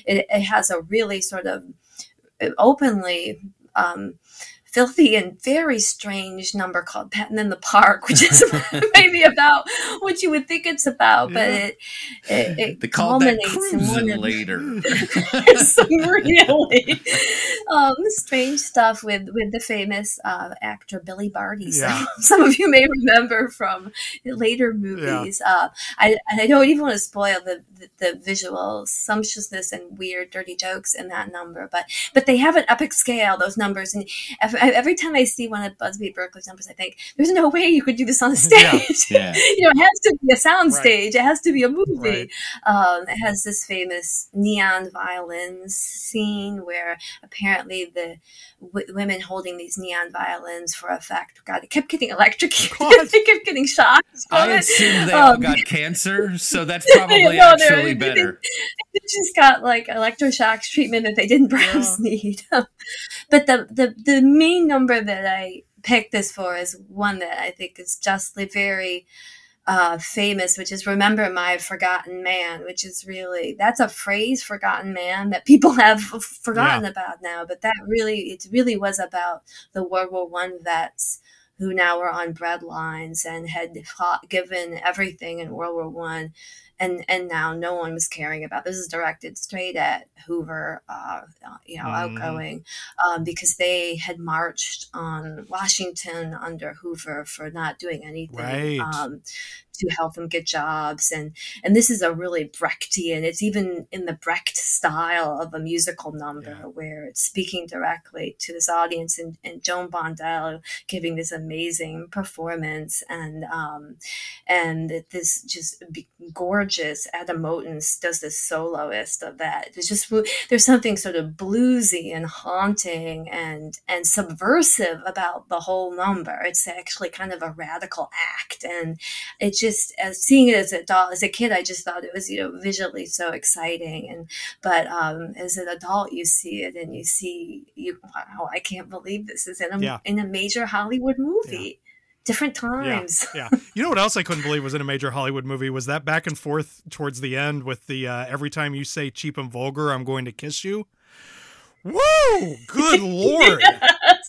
it, it has a really sort of openly um, filthy and very strange number called Petting in the Park, which is maybe about what you would think it's about, but it it, it they called that cruising later. some really um, strange stuff with with the famous uh, actor Billy Barty. Yeah. some of you may remember from later movies. Yeah. Uh, I I don't even want to spoil the, the, the visual sumptuousness and weird dirty jokes in that number, but but they have an epic scale those numbers and. If, every time I see one of Busby Berkeley's numbers, I think there's no way you could do this on a stage. Yeah. Yeah. you know, it has to be a sound right. stage. It has to be a movie. Right. Um, it has this famous neon violins scene where apparently the w- women holding these neon violins for effect, God, it kept getting electrocuted. they kept getting shocked. I assume they all um, got cancer, so that's probably no, actually better. They, they, just got like electroshock treatment that they didn't perhaps yeah. need. but the, the the main number that I picked this for is one that I think is justly very uh, famous, which is "Remember My Forgotten Man," which is really that's a phrase "forgotten man" that people have forgotten yeah. about now. But that really, it really was about the World War One vets who now were on bread lines and had fought, given everything in World War One and and now no one was caring about this is directed straight at hoover uh, you know mm. outgoing um, because they had marched on washington under hoover for not doing anything right. um, to help them get jobs and and this is a really brechtian it's even in the brecht style of a musical number yeah. where it's speaking directly to this audience and, and joan blondell giving this amazing performance and um and this just gorgeous Etta Moten does this soloist of that it's just there's something sort of bluesy and haunting and and subversive about the whole number it's actually kind of a radical act and it just just as seeing it as a doll as a kid i just thought it was you know visually so exciting and but um as an adult you see it and you see you wow i can't believe this is in a yeah. in a major hollywood movie yeah different times. Yeah, yeah. You know what else I couldn't believe was in a major Hollywood movie was that back and forth towards the end with the uh, every time you say cheap and vulgar, I'm going to kiss you. Whoa! Good lord.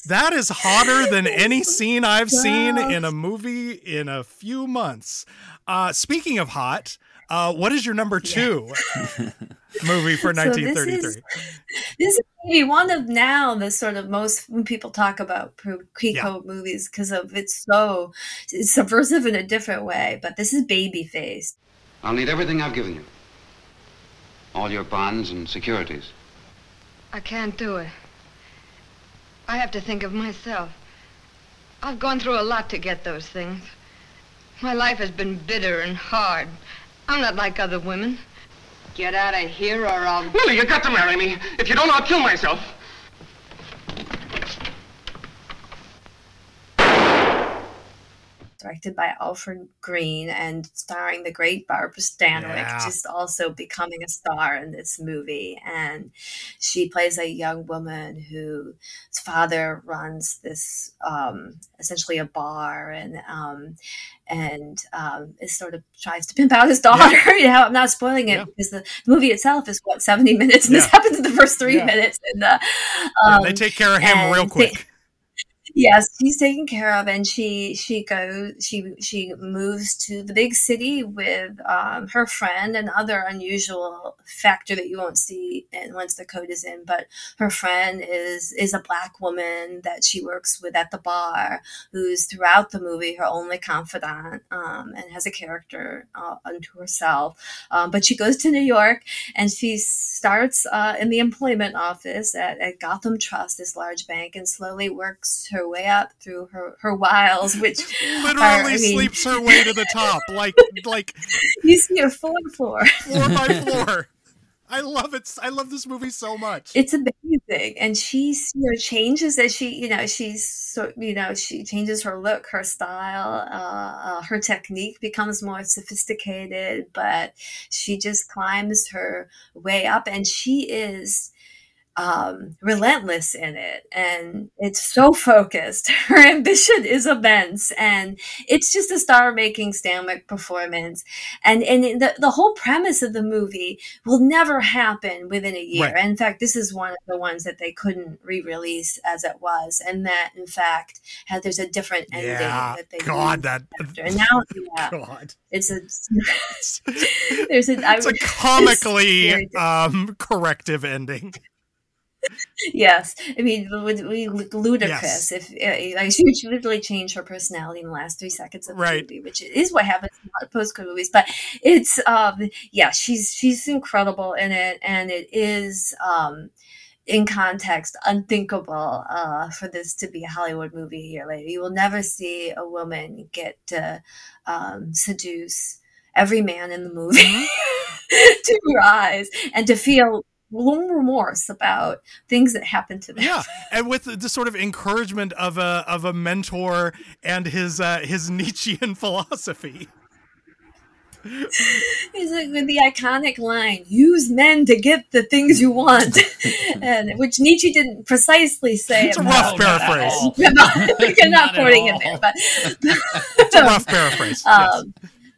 Yes. That is hotter than any scene I've seen in a movie in a few months. Uh, speaking of hot, uh, what is your number two movie for 1933? So this, is, this is maybe one of now the sort of most when people talk about pre-code yeah. movies because of it's so it's subversive in a different way. But this is Babyface. I'll need everything I've given you, all your bonds and securities. I can't do it. I have to think of myself. I've gone through a lot to get those things. My life has been bitter and hard. I'm not like other women. Get out of here or I'll... Lily, you've got to marry me. If you don't, I'll kill myself. Directed by Alfred Green and starring the great Barbara Stanwyck, yeah. just also becoming a star in this movie. And she plays a young woman whose father runs this um, essentially a bar and um, and um, is sort of tries to pimp out his daughter. Yeah. you know, I'm not spoiling it yeah. because the movie itself is what 70 minutes, and this happens in the first three minutes. And uh, they take care of him real quick. They, Yes, she's taken care of, and she she goes she she moves to the big city with um, her friend. Another unusual factor that you won't see and once the code is in, but her friend is is a black woman that she works with at the bar, who's throughout the movie her only confidant, um, and has a character uh, unto herself. Um, but she goes to New York, and she starts uh, in the employment office at, at Gotham Trust, this large bank, and slowly works her way up through her, her wiles, which literally are, I mean, sleeps her way to the top, like like you see her floor to floor, floor by floor. I love it. I love this movie so much. It's amazing, and she's you know changes as she you know she's so you know she changes her look, her style, uh, uh, her technique becomes more sophisticated, but she just climbs her way up, and she is um, relentless in it and it's so focused. Her ambition is immense and it's just a star making Stanwyck performance. And, and the, the whole premise of the movie will never happen within a year. Right. In fact, this is one of the ones that they couldn't re release as it was. And that, in fact, had, there's a different ending Yeah, that they God, that after. And now, yeah, God. it's a, there's a, I It's a comically um corrective ending. yes, I mean, would be ludicrous Yes. if uh, like, she would literally change her personality in the last three seconds of the Right. movie, which is what happens in a lot of post-code movies. But it's, um, yeah, she's she's incredible in it, and it is. Um, in context, unthinkable uh, for this to be a Hollywood movie here year later. You will never see a woman get to um, seduce every man in the movie to rise and to feel little remorse about things that happened to them. Yeah, and with the, the sort of encouragement of a of a mentor and his uh, his Nietzschean philosophy. He's like with the iconic line, use men to get the things you want. and which Nietzsche didn't precisely say. It's a about- rough paraphrase. You're not, you're not Not at quoting it there, but It's a rough paraphrase. yes.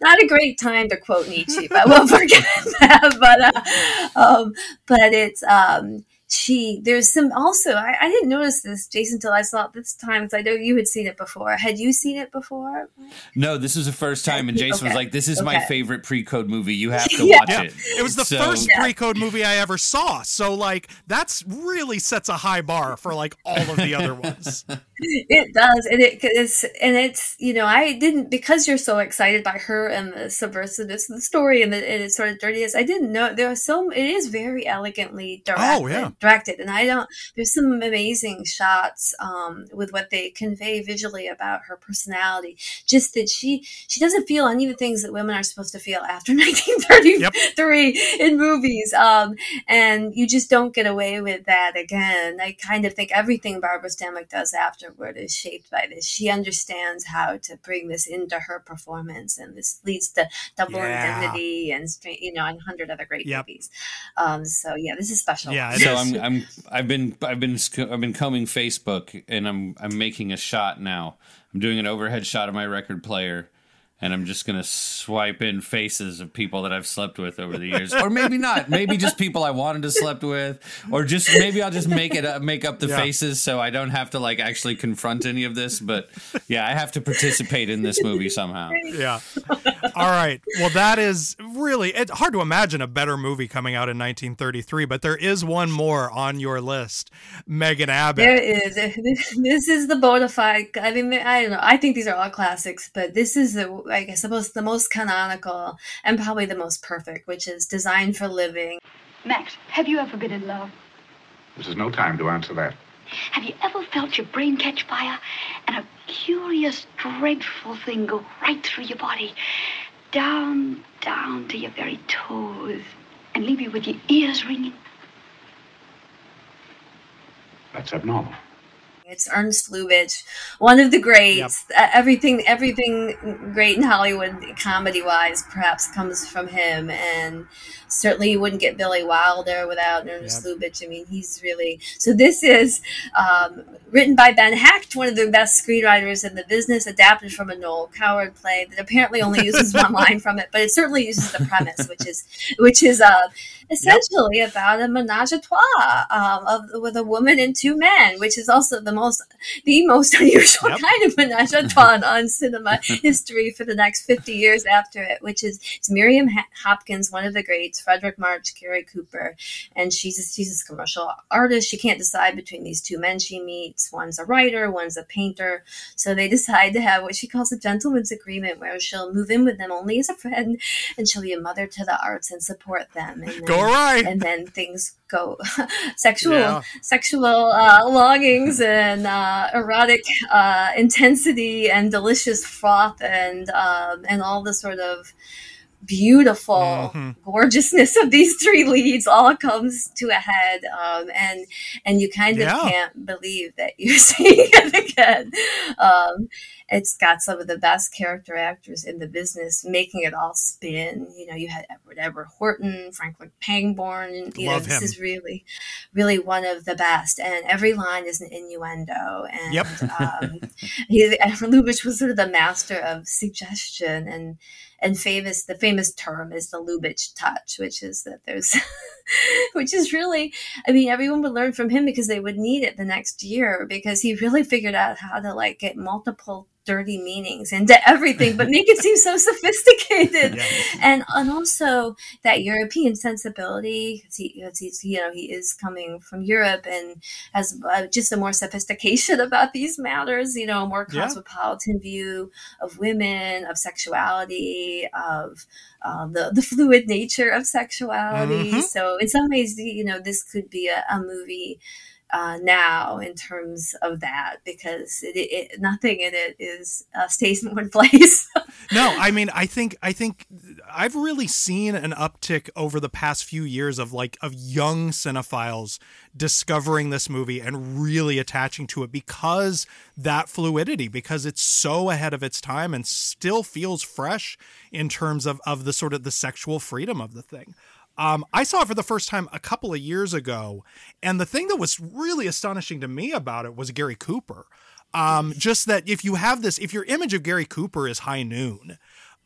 Not a great time to quote Nietzsche, but we'll forget that. But uh, um, but it's um, she. There's some also. I, I didn't notice this, Jason, till I saw it this time. Because I know you had seen it before. Had you seen it before? No, this is the first time, and Jason was like, "This is my favorite pre-code movie. You have to Yeah. watch Yeah, it." it was the So- first Yeah. pre-code movie I ever saw. So like that's really sets a high bar for like all of the other ones. It does, and it is, and it's you know I didn't because you're so excited by her and the subversiveness of the story and, the, and it's sort of dirtiness. I didn't know there are so it is very elegantly directed, Oh, yeah. directed, and I don't. There's some amazing shots um, with what they convey visually about her personality. Just that she she doesn't feel any of the things that women are supposed to feel after 1933 in movies, um, and you just don't get away with that again. I kind of think everything Barbara Stanwyck does afterward is shaped by this. She understands how to bring this into her performance, and this leads to Double Yeah. Indemnity and you know and a hundred other great Yep. movies. Um, so yeah, this is special. Yeah, it so is. I'm I'm I've been I've been I've been combing Facebook and I'm I'm making a shot now. I'm doing an overhead shot of my record player and I'm just gonna swipe in faces of people that I've slept with over the years, or maybe not. Maybe just people I wanted to slept with, or just maybe I'll just make it up, make up the Yeah. faces so I don't have to like actually confront any of this. But yeah, I have to participate in this movie somehow. yeah. All right. Well, that is really it's hard to imagine a better movie coming out in 1933, but there is one more on your list, Megan Abbott. There is. This is the bona fide. I mean, I don't know. I think these are all classics, but this is the, I guess, the most, the most canonical and probably the most perfect, which is Design for Living. Max, have you ever been in love? This is no time to answer that. Have you ever felt your brain catch fire and a curious, dreadful thing go right through your body, down, down to your very toes, and leave you with your ears ringing? That's abnormal. It's Ernst Lubitsch, one of the greats. Uh, everything, everything great in Hollywood, comedy-wise, perhaps comes from him. And certainly, you wouldn't get Billy Wilder without Ernst Lubitsch. I mean, he's really so. This is um, written by Ben Hecht, one of the best screenwriters in the business, adapted from a Noel Coward play that apparently only uses one line from it, but it certainly uses the premise, which is which is uh, essentially yep. about a menage a trois um, of, with a woman and two men, which is also the most the most unusual yep. kind of menage a trois on cinema history for the next fifty years after it. Which is it's Miriam Hopkins, one of the greats, Fredric March, Gary Cooper, and she's a, she's a commercial artist. She can't decide between these two men she meets. One's a writer, one's a painter. So they decide to have what she calls a gentleman's agreement, where she'll move in with them only as a friend, and she'll be a mother to the arts and support them. And then, go right, and then things go sexual yeah. sexual uh, longings and uh, erotic uh, intensity and delicious froth and um, and all the sort of beautiful mm-hmm. gorgeousness of these three leads all comes to a head um, and and you kind of yeah. can't believe that you're seeing it again um, it's got some of the best character actors in the business making it all spin you know you had edward edward horton franklin pangborn and you Love know this him. is really really one of the best and every line is an innuendo and yep. um, he, lubitsch was sort of the master of suggestion and and famous the famous term is the Lubitsch touch, which is that there's which is really I mean everyone would learn from him because they would need it the next year because he really figured out how to like get multiple dirty meanings into everything, but make it seem so sophisticated. Yes. And and also that European sensibility. He, he's you know he is coming from Europe and has uh, just a more sophistication about these matters. You know, a more cosmopolitan yeah. view of women, of sexuality, of uh, the the fluid nature of sexuality. Mm-hmm. So in some ways, you know, this could be a, a movie uh, now in terms of that because it, it, nothing in it is uh, stays in one place. no, I mean, I think I think I've really seen an uptick over the past few years of like of young cinephiles discovering this movie and really attaching to it because that fluidity, because it's so ahead of its time and still feels fresh in terms of of the sort of the sexual freedom of the thing. Um, I saw it for the first time a couple of years ago, and the thing that was really astonishing to me about it was Gary Cooper. Um, just that if you have this, if your image of Gary Cooper is High Noon,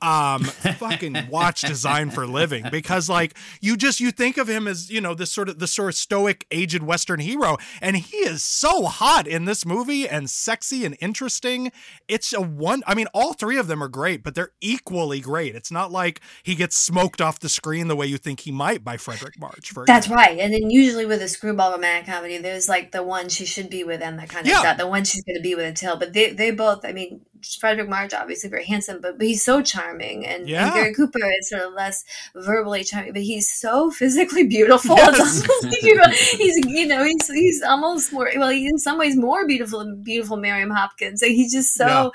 um fucking watch design for living because like you just you think of him as you know this sort of the sort of stoic aged western hero and he is so hot in this movie and sexy and interesting it's a one i mean all three of them are great but they're equally great it's not like he gets smoked off the screen the way you think he might by fredric march for that's example. right and then usually with a screwball romantic comedy there's like the one she should be with and that kind of yeah. stuff the one she's going to be with until but they, they both i mean Fredric March, obviously very handsome, but, but he's so charming. And, yeah. and, Gary Cooper is sort of less verbally charming, but he's so physically beautiful. Yes. he's, you know, he's, he's almost more, well, in some ways more beautiful than beautiful Miriam Hopkins. So he's just so,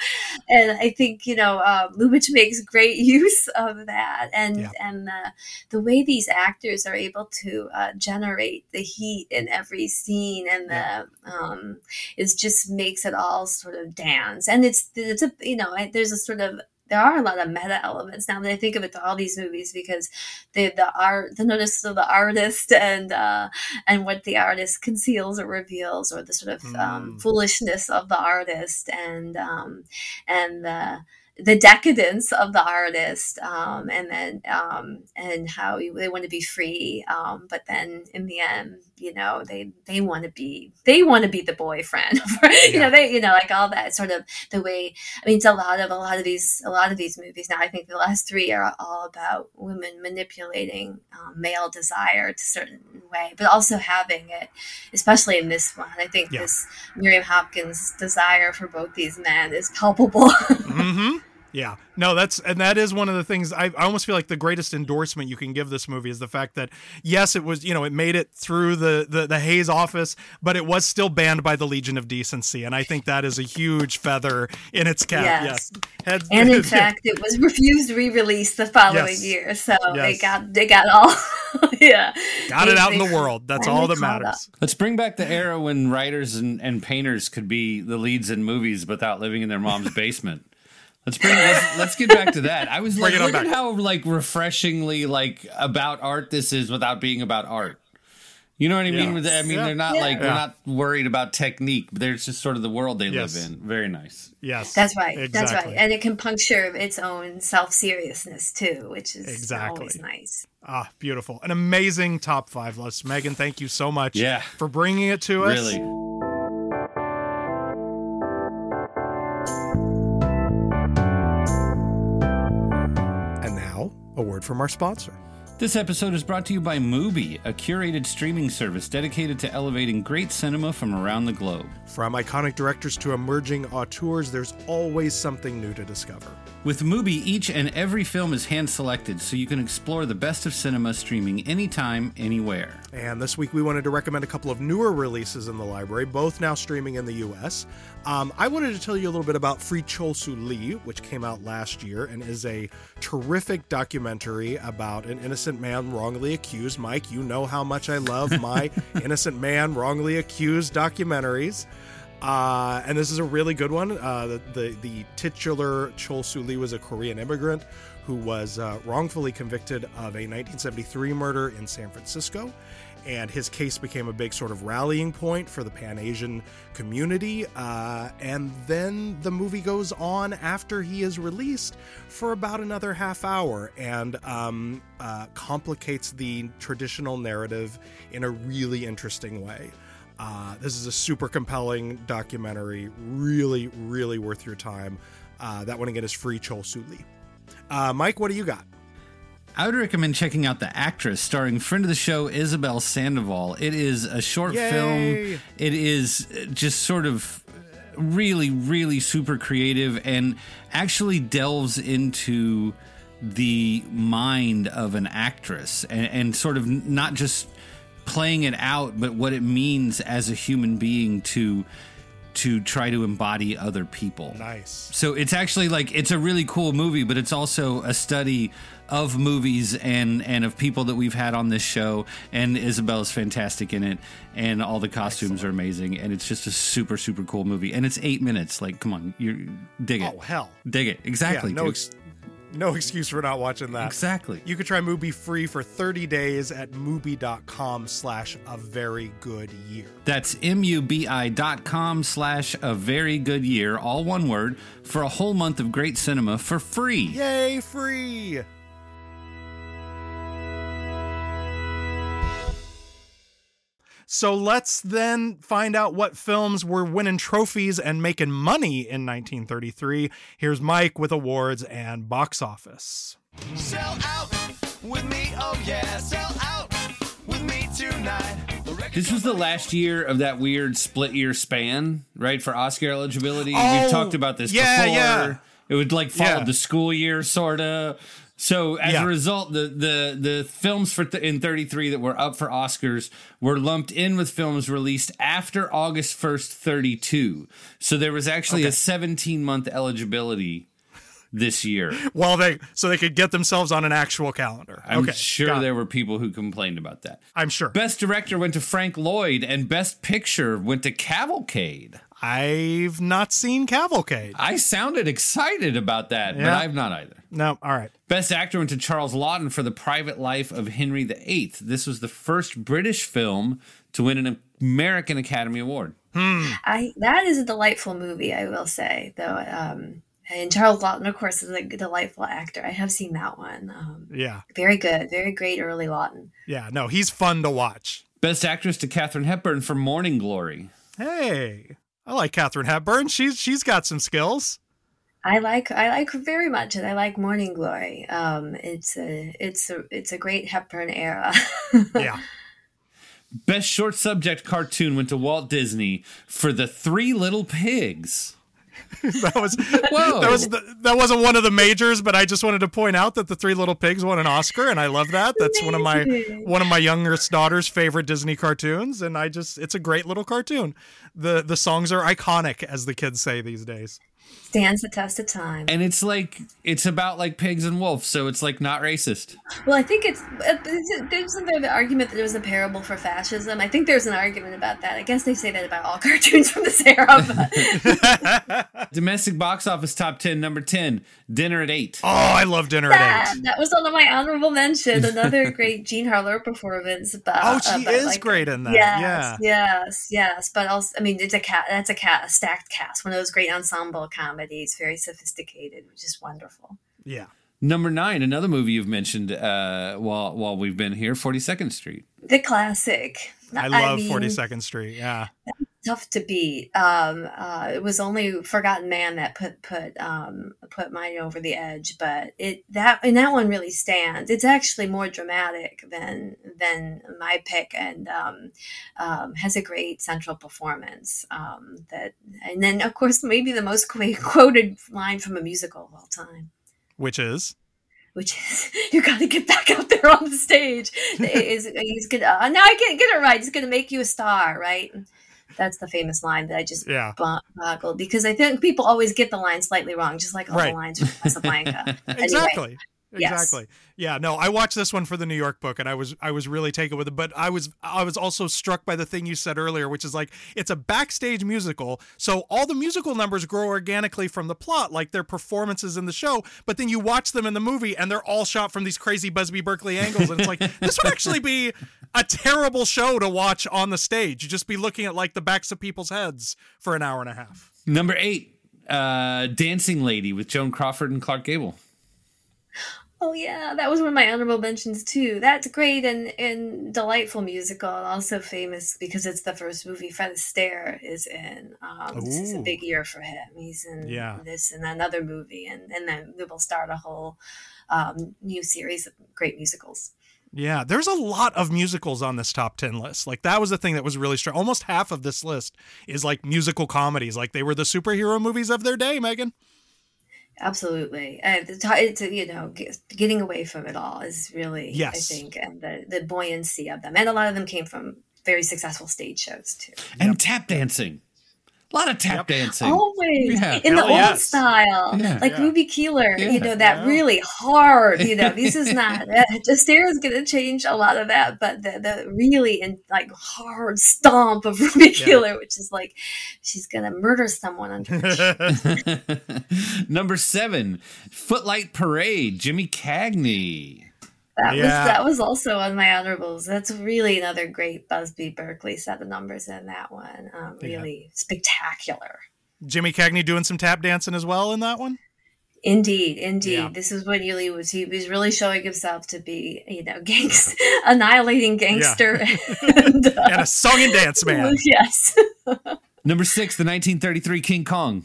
yeah. and I think, you know, uh, Lubitsch makes great use of that. And, yeah. and the, the way these actors are able to uh, generate the heat in every scene and the, um, is just makes it all sort of dance. And it's, it's a you know there's a sort of there are a lot of meta elements now that I think of it to all these movies because the the art the notice of the artist and uh, and what the artist conceals or reveals or the sort of um, mm. um, foolishness of the artist and um, and the the decadence of the artist um, and then um, and how they want to be free um, but then in the end you know they they want to be they want to be the boyfriend you know they you know like all that sort of the way i mean it's a lot of a lot of these a lot of these movies now i think the last three are all about women manipulating um, male desire to a certain way but also having it especially in this one i think yeah. this miriam hopkins desire for both these men is palpable mm-hmm. Yeah, no, that's and that is one of the things I, I almost feel like the greatest endorsement you can give this movie is the fact that yes, it was you know it made it through the the, the Hays office, but it was still banned by the Legion of Decency, and I think that is a huge feather in its cap. Yes, yes. and in fact, it was refused re-release the following yes. year, so yes. they got they got all yeah got it out in the world. That's all that matters. Let's bring back the era when writers and, and painters could be the leads in movies without living in their mom's basement. Let's bring let's, let's get back to that. I was like, look at how like refreshingly like about art this is without being about art. You know what I mean? Yeah. With the- I mean, Yeah. they're not Yeah. like they're Yeah. not worried about technique. But they're just sort of the world they Yes. live in. Very nice. Yes, That's right. That's right. And it can puncture its own self seriousness too, which is Exactly. always nice. Ah, beautiful. An amazing top five list. Megan, thank you so much Yeah. for bringing it to us. Really. A word from our sponsor. This episode is brought to you by Mubi, a curated streaming service dedicated to elevating great cinema from around the globe. From iconic directors to emerging auteurs, there's always something new to discover. With Mubi, each and every film is hand selected so you can explore the best of cinema streaming anytime, anywhere. And this week we wanted to recommend a couple of newer releases in the library, both now streaming in the US. Um, I wanted to tell you a little bit about Free Chol Su Lee, which came out last year and is a terrific documentary about an innocent man wrongly accused. Mike, you know how much I love my innocent man wrongly accused documentaries. Uh, and this is a really good one. Uh, the, the the titular Chol Su Lee was a Korean immigrant who was uh, wrongfully convicted of a 1973 murder in San Francisco, and his case became a big sort of rallying point for the Pan Asian community. Uh, and then the movie goes on after he is released for about another half hour and um, uh, complicates the traditional narrative in a really interesting way. Uh, this is a super compelling documentary, really, really worth your time. Uh, that one again is free, Chol Su Lee. Uh, Mike, what do you got? I would recommend checking out The Actress, starring friend of the show Isabel Sandoval. It is a short Yay! film. It is just sort of really, really super creative and actually delves into the mind of an actress and, and sort of not just playing it out, but what it means as a human being to to try to embody other people. Nice. So it's actually like it's a really cool movie, but it's also a study of movies and and of people that we've had on this show. And Isabel is fantastic in it, and all the costumes are amazing, and it's just a super super cool movie. And it's eight minutes. Like, come on, you dig it. Oh hell, dig it exactly. Yeah, no, ex- no excuse for not watching that. Exactly. You could try Mubi free for 30 days at mubi.com slash a very good year. That's M-U-B-I dot com slash a very good year, all one word, for a whole month of great cinema for free. Yay, free! So let's then find out what films were winning trophies and making money in 1933. Here's Mike with awards and box office. Sell out with me, oh yeah, sell out with me tonight. This was the last year of that weird split year span, right? For Oscar eligibility. Oh, We've talked about this yeah, before. yeah. It would like follow Yeah. the school year, sorta. So as Yeah. a result, the the the films for th- in 33 that were up for Oscars were lumped in with films released after August 1st, 32. So there was actually Okay. a 17 month eligibility this year. Well, they so they could get themselves on an actual calendar. I'm okay, sure got it. there were people who complained about that. I'm sure. Best director went to Frank Lloyd, and Best Picture went to Cavalcade. I've not seen Cavalcade. I sounded excited about that, but I've not either. No, all right. Best actor went to Charles Laughton for The Private Life of Henry VIII. This was the first British film to win an American Academy Award. I that is a delightful movie, I will say. Though, um, and Charles Laughton, of course, is a delightful actor. I have seen that one. Um, Yeah, very good, very great early Laughton. yeah. No, he's fun to watch. Best actress to Katharine Hepburn for Morning Glory. Hey, I like Katharine Hepburn. She's she's got some skills. I like I like her very much, and I like Morning Glory. Um, it's a it's a it's a great Hepburn era. Yeah. Best short subject cartoon went to Walt Disney for The Three Little Pigs. that was Whoa. that was the, that wasn't one of the majors, but I just wanted to point out that the Three Little Pigs won an Oscar, and I love that. That's one of my one of my youngest daughter's favorite Disney cartoons, and I just it's a great little cartoon. the The songs are iconic, as the kids say these days. Stands the test of time. and it's like it's about like pigs and wolves, so it's like not racist. Well, I think it's uh, there's there the argument that it was a parable for fascism. I think there's an argument about that. I guess they say that about all cartoons from this era. But Domestic box office top ten, number ten, Dinner at Eight. Oh, I love Dinner at Eight. that was one of my honorable mention. Another great Jean Harlow performance. About, Oh, she about, is like, great in that. Yes, yeah. yes, yes. But also, I mean, it's a cat. That's a cat, a stacked cast. One of those great ensemble comedies. It's very sophisticated, which is wonderful. Yeah. Number nine, another movie you've mentioned uh, while while we've been here, Forty Second Street. The classic. I love mean, 42nd Street. Yeah. Tough to beat. Um, uh, it was only Forgotten Man that put put um, put mine over the edge, but it that and that one really stands. It's actually more dramatic than than my pick, and um, um, has a great central performance. Um, that and then of course maybe the most qu- quoted line from a musical of all time. Which is? Which is you got to get back out there on the stage. is he's gonna uh, now I get get it right. He's gonna make you a star, right? That's the famous line that I just Yeah. bo- boggled because I think people always get the line slightly wrong, just like all Right. the lines from Casablanca. Anyway, exactly. yes. Yeah, no, I watched this one for the New York book and I was I was really taken with it, but I was I was also struck by the thing you said earlier, which is like it's a backstage musical, so all the musical numbers grow organically from the plot, like their performances in the show, but then you watch them in the movie and they're all shot from these crazy Busby Berkeley angles and it's like this would actually be a terrible show to watch on the stage. You'd just be looking at like the backs of people's heads for an hour and a half. Number eight, uh, Dancing Lady with Joan Crawford and Clark Gable. Oh yeah, that was one of my honorable mentions too. That's great and and delightful musical, and also famous because it's the first movie Fred Astaire is in. Um, this is a big year for him. He's in Yeah. this and another movie, and and then we will start a whole um, new series of great musicals. Yeah, there's a lot of musicals on this top 10 list. Like that was the thing that was really strong. Almost half of this list is like musical comedies. Like they were the superhero movies of their day, Megan. Absolutely, uh, the ti- it's, uh, you know, get, getting away from it all is really, Yes. I think, and the the buoyancy of them, and a lot of them came from very successful stage shows too. And tap dancing. A lot of tap dancing. Always Yeah. in the Hell old yes. style, Yeah. like Yeah. Ruby Keeler. Yeah. You know that really hard. You know, this is not. Uh, Astaire is going to change a lot of that, but the the really in like hard stomp of Ruby Keeler, which is like she's going to murder someone under her. Number seven, Footlight Parade, Jimmy Cagney. That Yeah. was that was also on my honorables. That's really another great Busby Berkeley set of numbers in that one. Um, Yeah. really spectacular. Jimmy Cagney doing some tap dancing as well in that one. Indeed, indeed. Yeah. This is when Ely was he was really showing himself to be, you know, gangst annihilating gangster and, uh, And a song and dance man. Yes. Number six, the 1933 King Kong.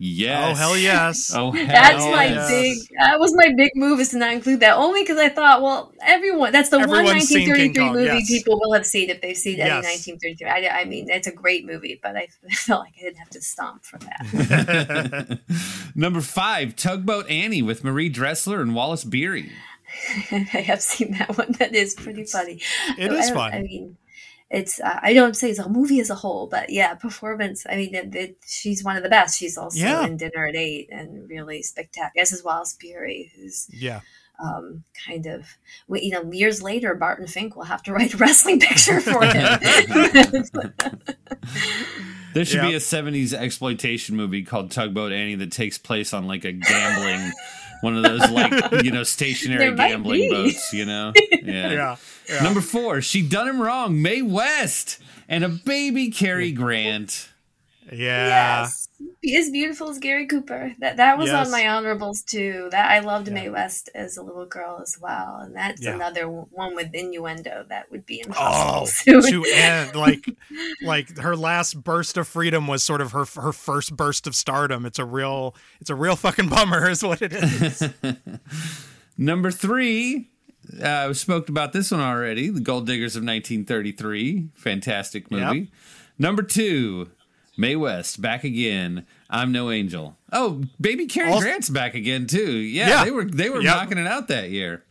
Yes. Oh, hell yes. Oh, hell That's my yes. big. That was my big move is to not include that only because I thought, well, everyone. That's the one Everyone's seen King 1933 Kong, movie yes. people will have seen if they've seen any Yes. 1933. I, I mean, it's a great movie, but I felt like I didn't have to stomp for that. Number five, Tugboat Annie with Marie Dressler and Wallace Beery. I have seen that one. That is pretty funny. It I is don't- fun. I mean, it's. Uh, I don't say it's a movie as a whole, but yeah, performance. I mean, it, it, she's one of the best. She's also Yeah. in Dinner at Eight and really spectacular. As is Wallace Beery, who's Yeah. um, kind of you know years later barton fink will have to write a wrestling picture for him There should be a 70s exploitation movie called Tugboat Annie that takes place on like a gambling, one of those like, you know, stationary gambling be. boats, you know? Yeah. Yeah. yeah. Number four, She Done Him Wrong, Mae West, and a baby Cary Grant. Yeah. yes Be as beautiful as gary cooper that that was Yes. on my honorables too that i loved Yeah. mae west as a little girl as well and that's Yeah. another one with innuendo that would be impossible Oh, to to end like like her last burst of freedom was sort of her her first burst of stardom. It's a real it's a real fucking bummer, is what it is. Number three, uh, we spoke about this one already The Gold Diggers of 1933. Fantastic movie. Yep. Number two, Mae West, back again. I'm no angel. Oh, baby Cary Also- Grant's back again too. Yeah, Yeah. they were they were Yep. knocking it out that year.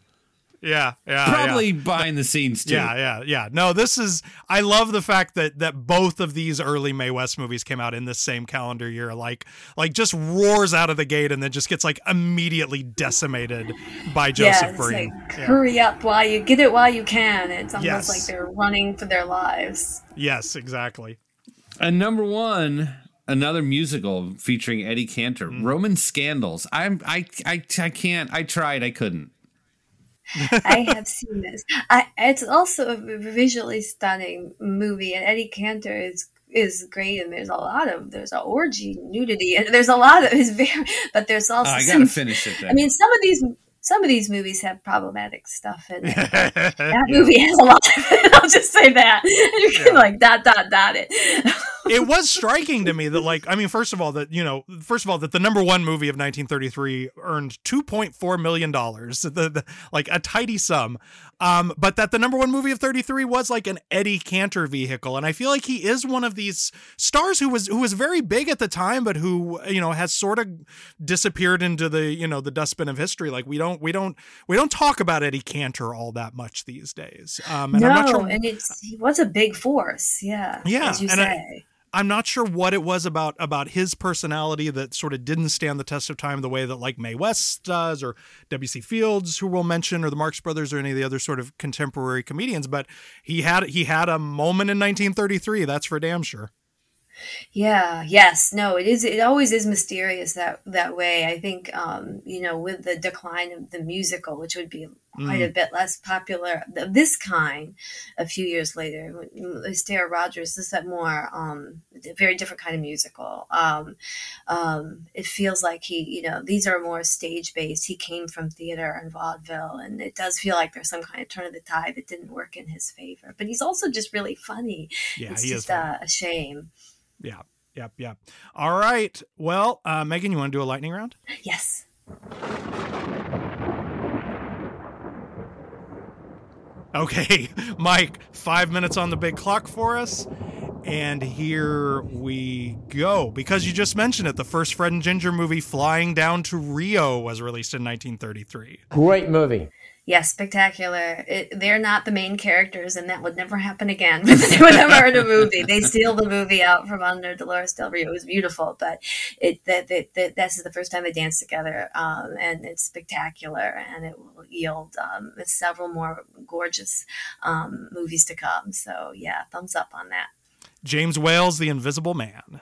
Yeah, yeah, Probably yeah. behind the scenes too. Yeah, yeah, yeah. No, this is. I love the fact that that both of these early Mae West movies came out in the same calendar year. Like, like just roars out of the gate and then just gets like immediately decimated by Joseph yeah, Breen. like, Yeah. hurry up while you get it while you can. It's almost Yes. like they're running for their lives. Yes, exactly. And number one, another musical featuring Eddie Cantor, Mm. Roman Scandals. I'm I I I can't. I tried. I couldn't. I have seen this. I, it's also a visually stunning movie, and Eddie Cantor is is great. And there's a lot of there's a orgy, nudity, and there's a lot of is very. But there's also Oh, I gotta finish it. Then. I mean, some of these some of these movies have problematic stuff in it. that movie has a lot. Of it. I'll just say that you can like dot dot dot it. It was striking to me that like i mean first of all that you know first of all that the number one movie of 1933 earned 2.4 million dollars like a tidy sum um but that the number one movie of 33 was like an eddie cantor vehicle and i feel like he is one of these stars who was who was very big at the time but who you know has sort of disappeared into the you know the dustbin of history like we don't we don't we don't talk about eddie cantor all that much these days um and no, i'm not sure and it's he was a big force. Yeah, yeah, as you say. I, I'm not sure what it was about about his personality that sort of didn't stand the test of time the way that like Mae West does, or W.C. Fields, who we'll mention, or the Marx Brothers, or any of the other sort of contemporary comedians. But he had he had a moment in 1933. That's for damn sure. Yeah, yes, no, it is. It always is mysterious that that way. I think, um, you know, with the decline of the musical, which would be quite a Mm. bit less popular of this kind a few years later. Astaire Rogers is that more um, a very different kind of musical. Um, um, it feels like he, you know, these are more stage based. He came from theater and vaudeville, and it does feel like there's some kind of turn of the tide that didn't work in his favor. But he's also just really funny. Yeah, it's he is just uh, a shame. Yeah, yep, yep. All right. Well, uh, Megan, you want to do a lightning round? Yes. Okay, Mike, five minutes on the big clock for us. And here we go. Because you just mentioned it, the first Fred and Ginger movie, Flying Down to Rio, was released in 1933. Great movie. Yes, spectacular. It, they're not the main characters, and that would never happen again with in a movie. They steal the movie out from under Dolores Del Rio. It was beautiful, but it that, that, that this is the first time they dance together, um, and it's spectacular, and it will yield um, several more gorgeous um, movies to come. So yeah, thumbs up on that. James Whale's, The Invisible Man.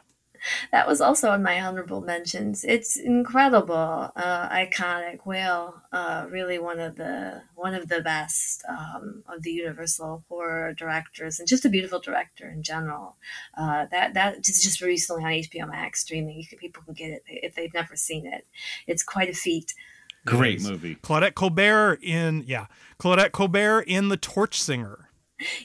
That was also in my honorable mentions. It's incredible, uh, iconic Whale. Uh, really one of the one of the best um, of the Universal horror directors, and just a beautiful director in general. Uh, that that is just recently on HBO Max streaming. You can, people can get it if they've never seen it. It's quite a feat. Great movie. Claudette Colbert in, yeah, Claudette Colbert in The Torch Singer.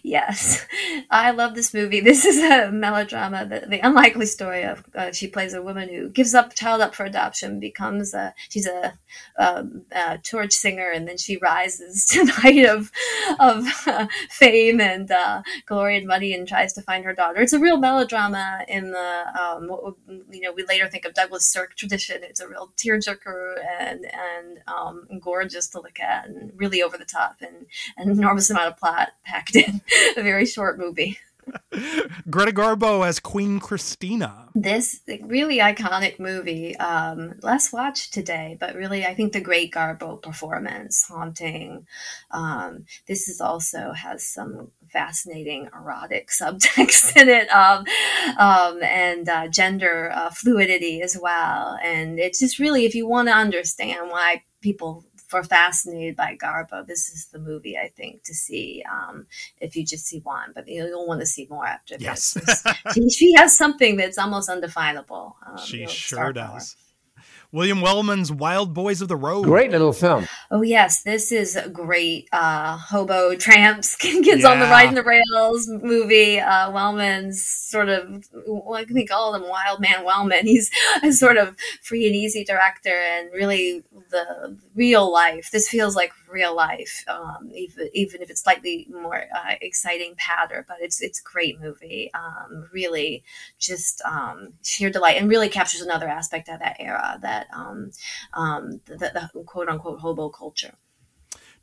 Yes, I love this movie. This is a melodrama, the, the unlikely story of uh, she plays a woman who gives up child up for adoption, becomes a she's a, um, a torch singer, and then she rises to the height of of uh, fame and uh, glory and money, and tries to find her daughter. It's a real melodrama in the um, what you know we later think of Douglas Sirk tradition. It's a real tearjerker and and um, gorgeous to look at, and really over the top, and an enormous amount of plot packed in a very short movie. Greta Garbo as Queen Christina. This really iconic movie, um, less watched today, but really, I think the great Garbo performance, haunting. Um, this is also has some fascinating erotic subtext in it, um, um, and uh, gender uh, fluidity as well. And it's just really, if you want to understand why people were fascinated by Garbo, this is the movie I think to see. Um, if you just see one, but you'll, you'll want to see more after Yes. this. she, she has something that's almost undefinable. Um, She sure does. power. Does. William Wellman's Wild Boys of the Road. Great little film. Oh yes, this is a great uh, hobo tramps kids on the ride in the rails movie. Uh, Wellman's sort of what can we call him? Wild Man Wellman. He's a sort of free and easy director, and really the real life. This feels like real life, um, even even if it's slightly more uh, exciting patter. But it's it's a great movie. Um, really, just um, sheer delight, and really captures another aspect of that era that um, um, the, the quote unquote hobo culture.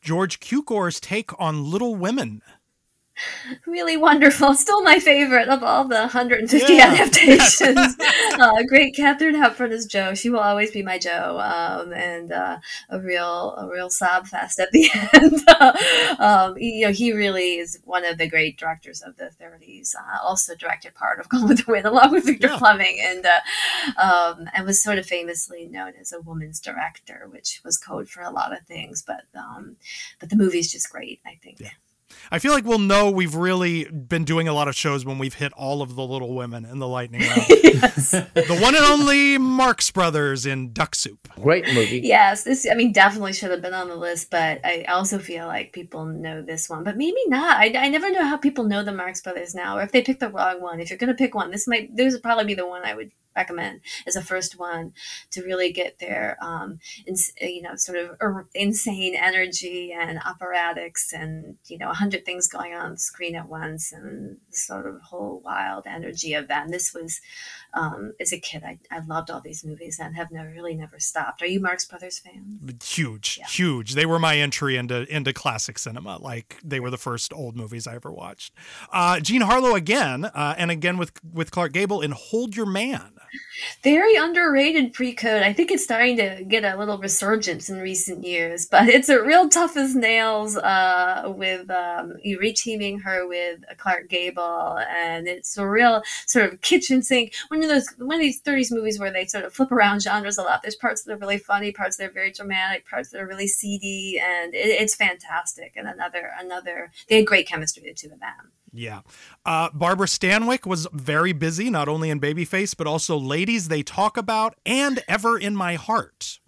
George Cukor's take on Little Women. really wonderful. Still my favorite of all the 150 Yeah. adaptations. uh, great Katharine Hepburn as Jo. She will always be my Jo, um, and uh, a real a real sob fest at the end. um, you know, he really is one of the great directors of the 30s. Uh, also directed part of Gone with the Wind along with Victor Fleming, and uh, um, and was sort of famously known as a woman's director, which was code for a lot of things. But um, but the movie's just great. I think. I feel like we'll know we've really been doing a lot of shows when we've hit all of the Little Women in the lightning round. the one and only Marx Brothers in Duck Soup. Great movie. Yes, this I mean definitely should have been on the list, but I also feel like people know this one, but maybe not. I, I never know how people know the Marx Brothers now, or if they pick the wrong one. If you're gonna pick one, this might this would probably be the one I would recommend as a first one to really get their um ins- you know sort of er- insane energy and operatics and you know a hundred things going on, on screen at once and sort of whole wild energy of. And this was um, as a kid, I, I loved all these movies and have never really never stopped. Are you Marx Brothers fan? Huge, huge. They were my entry into into classic cinema. Like they were the first old movies I ever watched. Uh, Jean Harlow again, uh, and again with with Clark Gable in Hold Your Man. Very underrated pre-code. I think it's starting to get a little resurgence in recent years, but it's a real tough as nails uh, with um, you reteaming her with Clark Gable, and it's a real sort of kitchen sink. One of those one of these '30s movies where they sort of flip around genres a lot. There's parts that are really funny, parts that are very dramatic, parts that are really seedy, and it, it's fantastic. And another another they had great chemistry the two of them. Yeah. Uh, Barbara Stanwyck was very busy, not only in Babyface, but also Ladies They Talk About and Ever in My Heart.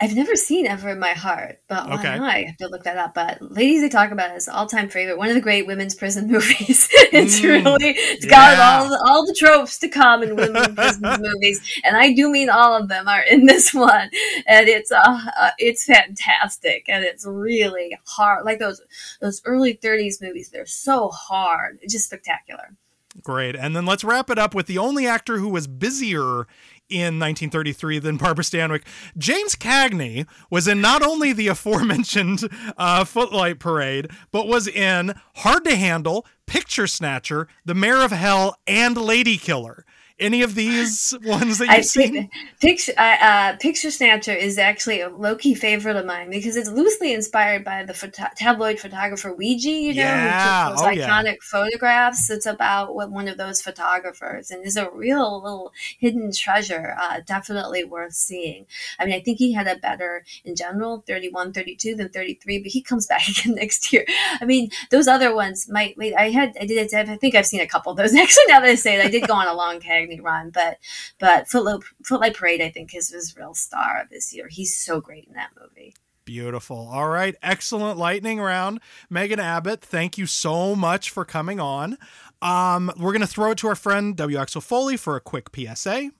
I've never seen Ever in My Heart, but why Okay. not? I have to look that up. But Ladies They Talk About is all time favorite, one of the great women's prison movies. it's Mm, really, it's got all the, all the tropes to come in women's prison movies, and I do mean all of them are in this one, and it's uh, uh it's fantastic, and it's really hard. Like those those early '30s movies, they're so hard, it's just spectacular. Great. And then let's wrap it up with the only actor who was busier in 1933 than Barbara Stanwyck. James Cagney was in not only the aforementioned uh, Footlight Parade, but was in Hard to Handle, Picture Snatcher, The Mayor of Hell, and Lady Killer. Any of these ones that you've seen? think picture uh, uh, Picture Snatcher is actually a low key favorite of mine because it's loosely inspired by the photo- tabloid photographer Weegee, you know, Yeah. who took those Oh, yeah. iconic photographs. It's about what one of those photographers, and is a real little hidden treasure. Uh, definitely worth seeing. I mean, I think he had a better in general 31, 32 than 33, but he comes back again next year. I mean, those other ones might wait. I had, I did, I think I've seen a couple of those actually. Now that I say it, I did go on a long Cagney run, but but Footloop, Footlight Parade, I think, is his real star this year. He's so great in that movie. Beautiful. All right. Excellent lightning round. Megan Abbott, thank you so much for coming on. Um, we're going to throw it to our friend WXO Foley for a quick PSA.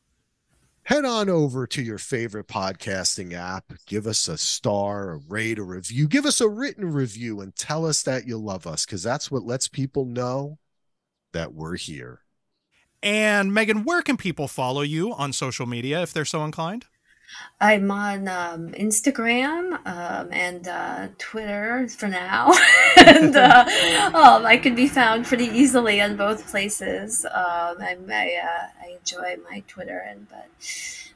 head on over to your favorite podcasting app give us a star a rate a review give us a written review and tell us that you love us because that's what lets people know that we're here And Megan, where can people follow you on social media if they're so inclined? I'm on um, Instagram um, and uh, Twitter for now, and uh, um, I can be found pretty easily on both places. Um, I'm, I uh, I enjoy my Twitter, and but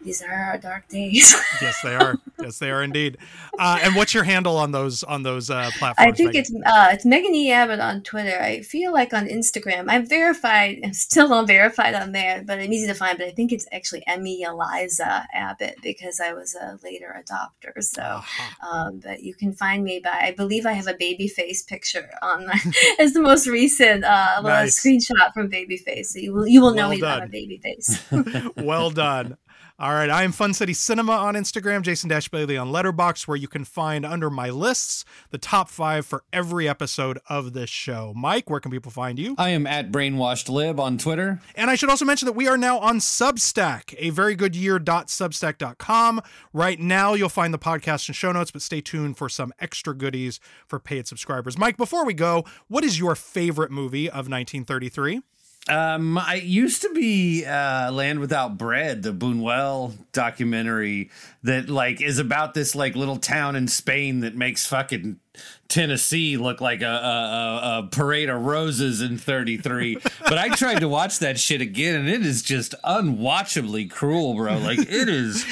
these are our dark days. Yes, they are. yes, they are indeed. Uh, and what's your handle on those on those uh, platforms? I think Megan? it's uh, it's Megan E. Abbott on Twitter. I feel like on Instagram, I'm verified. I'm still not verified on there, but I'm easy to find. But I think it's actually Emmy Eliza Abbott because I was a later adopter. So, um, but you can find me by I believe I have a baby face picture on my, as the most recent uh, little Nice. screenshot from Babyface. So you will you will know Well me by my baby face. well done. All right, I am Fun City Cinema on Instagram, Jason Dash Bailey on Letterboxd, where you can find under my lists the top five for every episode of this show. Mike, where can people find you? I am at Brainwashed Lib on Twitter. And I should also mention that we are now on Substack, a very good year.substack.com. Right now, you'll find the podcast and show notes, but stay tuned for some extra goodies for paid subscribers. Mike, before we go, what is your favorite movie of 1933? Um, I used to be uh, Land Without Bread, the Buñuel documentary that like is about this like little town in Spain that makes fucking Tennessee look like a, a, a, parade of roses in 33. but I tried to watch that shit again and it is just unwatchably cruel, bro. Like it is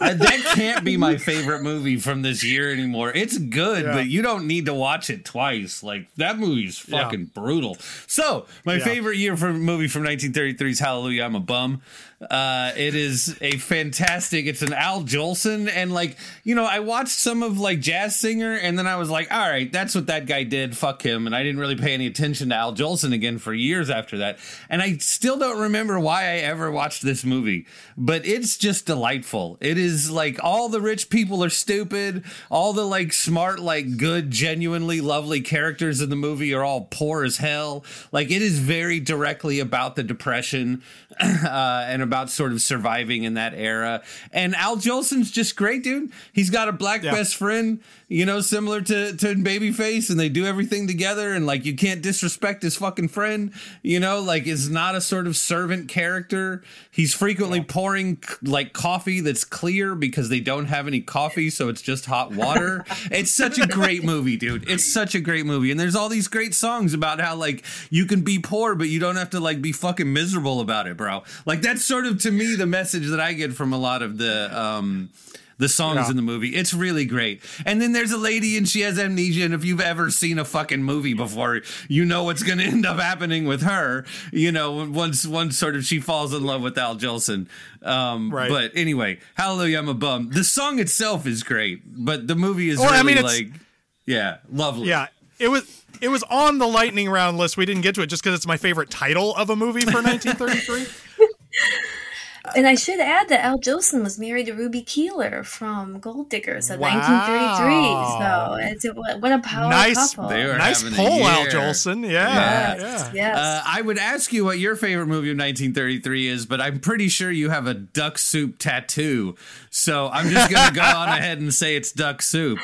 I, that can't be my favorite movie from this year anymore. It's good, Yeah. but you don't need to watch it twice. Like that movie's Yeah. fucking brutal. So, my Yeah. favorite year for movie from 1933 is Hallelujah, I'm a Bum. Uh, it is a fantastic. It's an Al Jolson, and like you know, I watched some of like Jazz Singer, and then I was like, all right, that's what that guy did. Fuck him, and I didn't really pay any attention to Al Jolson again for years after that. And I still don't remember why I ever watched this movie, but it's just delightful. It is like all the rich people are stupid, all the like smart, like good, genuinely lovely characters in the movie are all poor as hell. Like it is very directly about the depression uh, and about sort of surviving in that era. And Al Jolson's just great, dude. He's got a black best friend, you know, similar to to Babyface, and they do everything together. And like, you can't disrespect his fucking friend, you know. Like, is not a sort of servant character. He's frequently pouring like coffee that's clear because they don't have any coffee, so it's just hot water. it's such a great movie, dude. It's such a great movie, and there's all these great songs about how like you can be poor, but you don't have to like be fucking miserable about it, bro. Like that's sort of to me the message that I get from a lot of the um the songs Yeah. in the movie. It's really great. And then there's a lady and she has amnesia. And if you've ever seen a fucking movie before, you know what's going to end up happening with her. You know, once once sort of she falls in love with Al Jolson. Um, Right. But anyway, Hallelujah, I'm a bum. The song itself is great, but the movie is Well, I really mean, like, yeah, lovely. Yeah, it was it was on the lightning round list. We didn't get to it just because it's my favorite title of a movie for 1933. And I should add that Al Jolson was married to Ruby Keeler from Gold Diggers in Wow. 1933. So it's a, what what a power nice, couple. Nice poll, Al. Jolson. Yeah, Yes, yeah. yes. Uh, I would ask you what your favorite movie of 1933 is, but I'm pretty sure you have a duck soup tattoo. So I'm just going to go on ahead and say it's duck soup.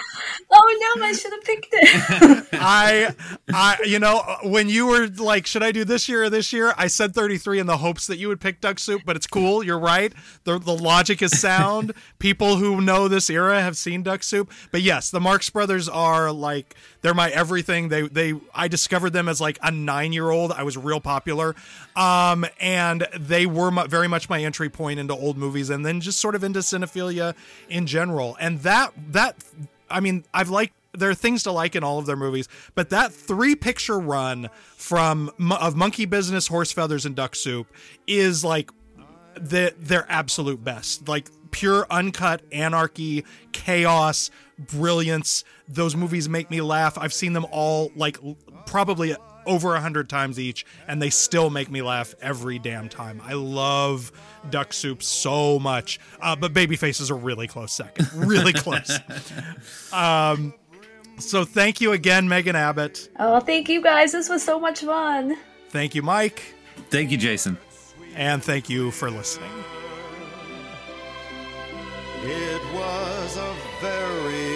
Oh no, I should have picked it. I, I, you know, when you were like, should I do this year or this year? I said 33 in the hopes that you would pick Duck Soup, but it's cool. You're right. The, the logic is sound. People who know this era have seen Duck Soup. But yes, the Marx Brothers are like, they're my everything. They, they, I discovered them as like a nine year old. I was real popular. Um, and they were mu- very much my entry point into old movies and then just sort of into cinephilia in general. And that, that, I mean, I've liked there are things to like in all of their movies, but that three picture run from of Monkey Business, Horse Feathers, and Duck Soup is like the their absolute best. Like pure uncut anarchy, chaos, brilliance. Those movies make me laugh. I've seen them all like probably over a hundred times each, and they still make me laugh every damn time. I love Duck Soup so much, uh, but Babyface is a really close second, really close. Um, so thank you again, Megan Abbott. oh, thank you guys. This was so much fun. Thank you, Mike. Thank you, Jason. And thank you for listening. It was a very.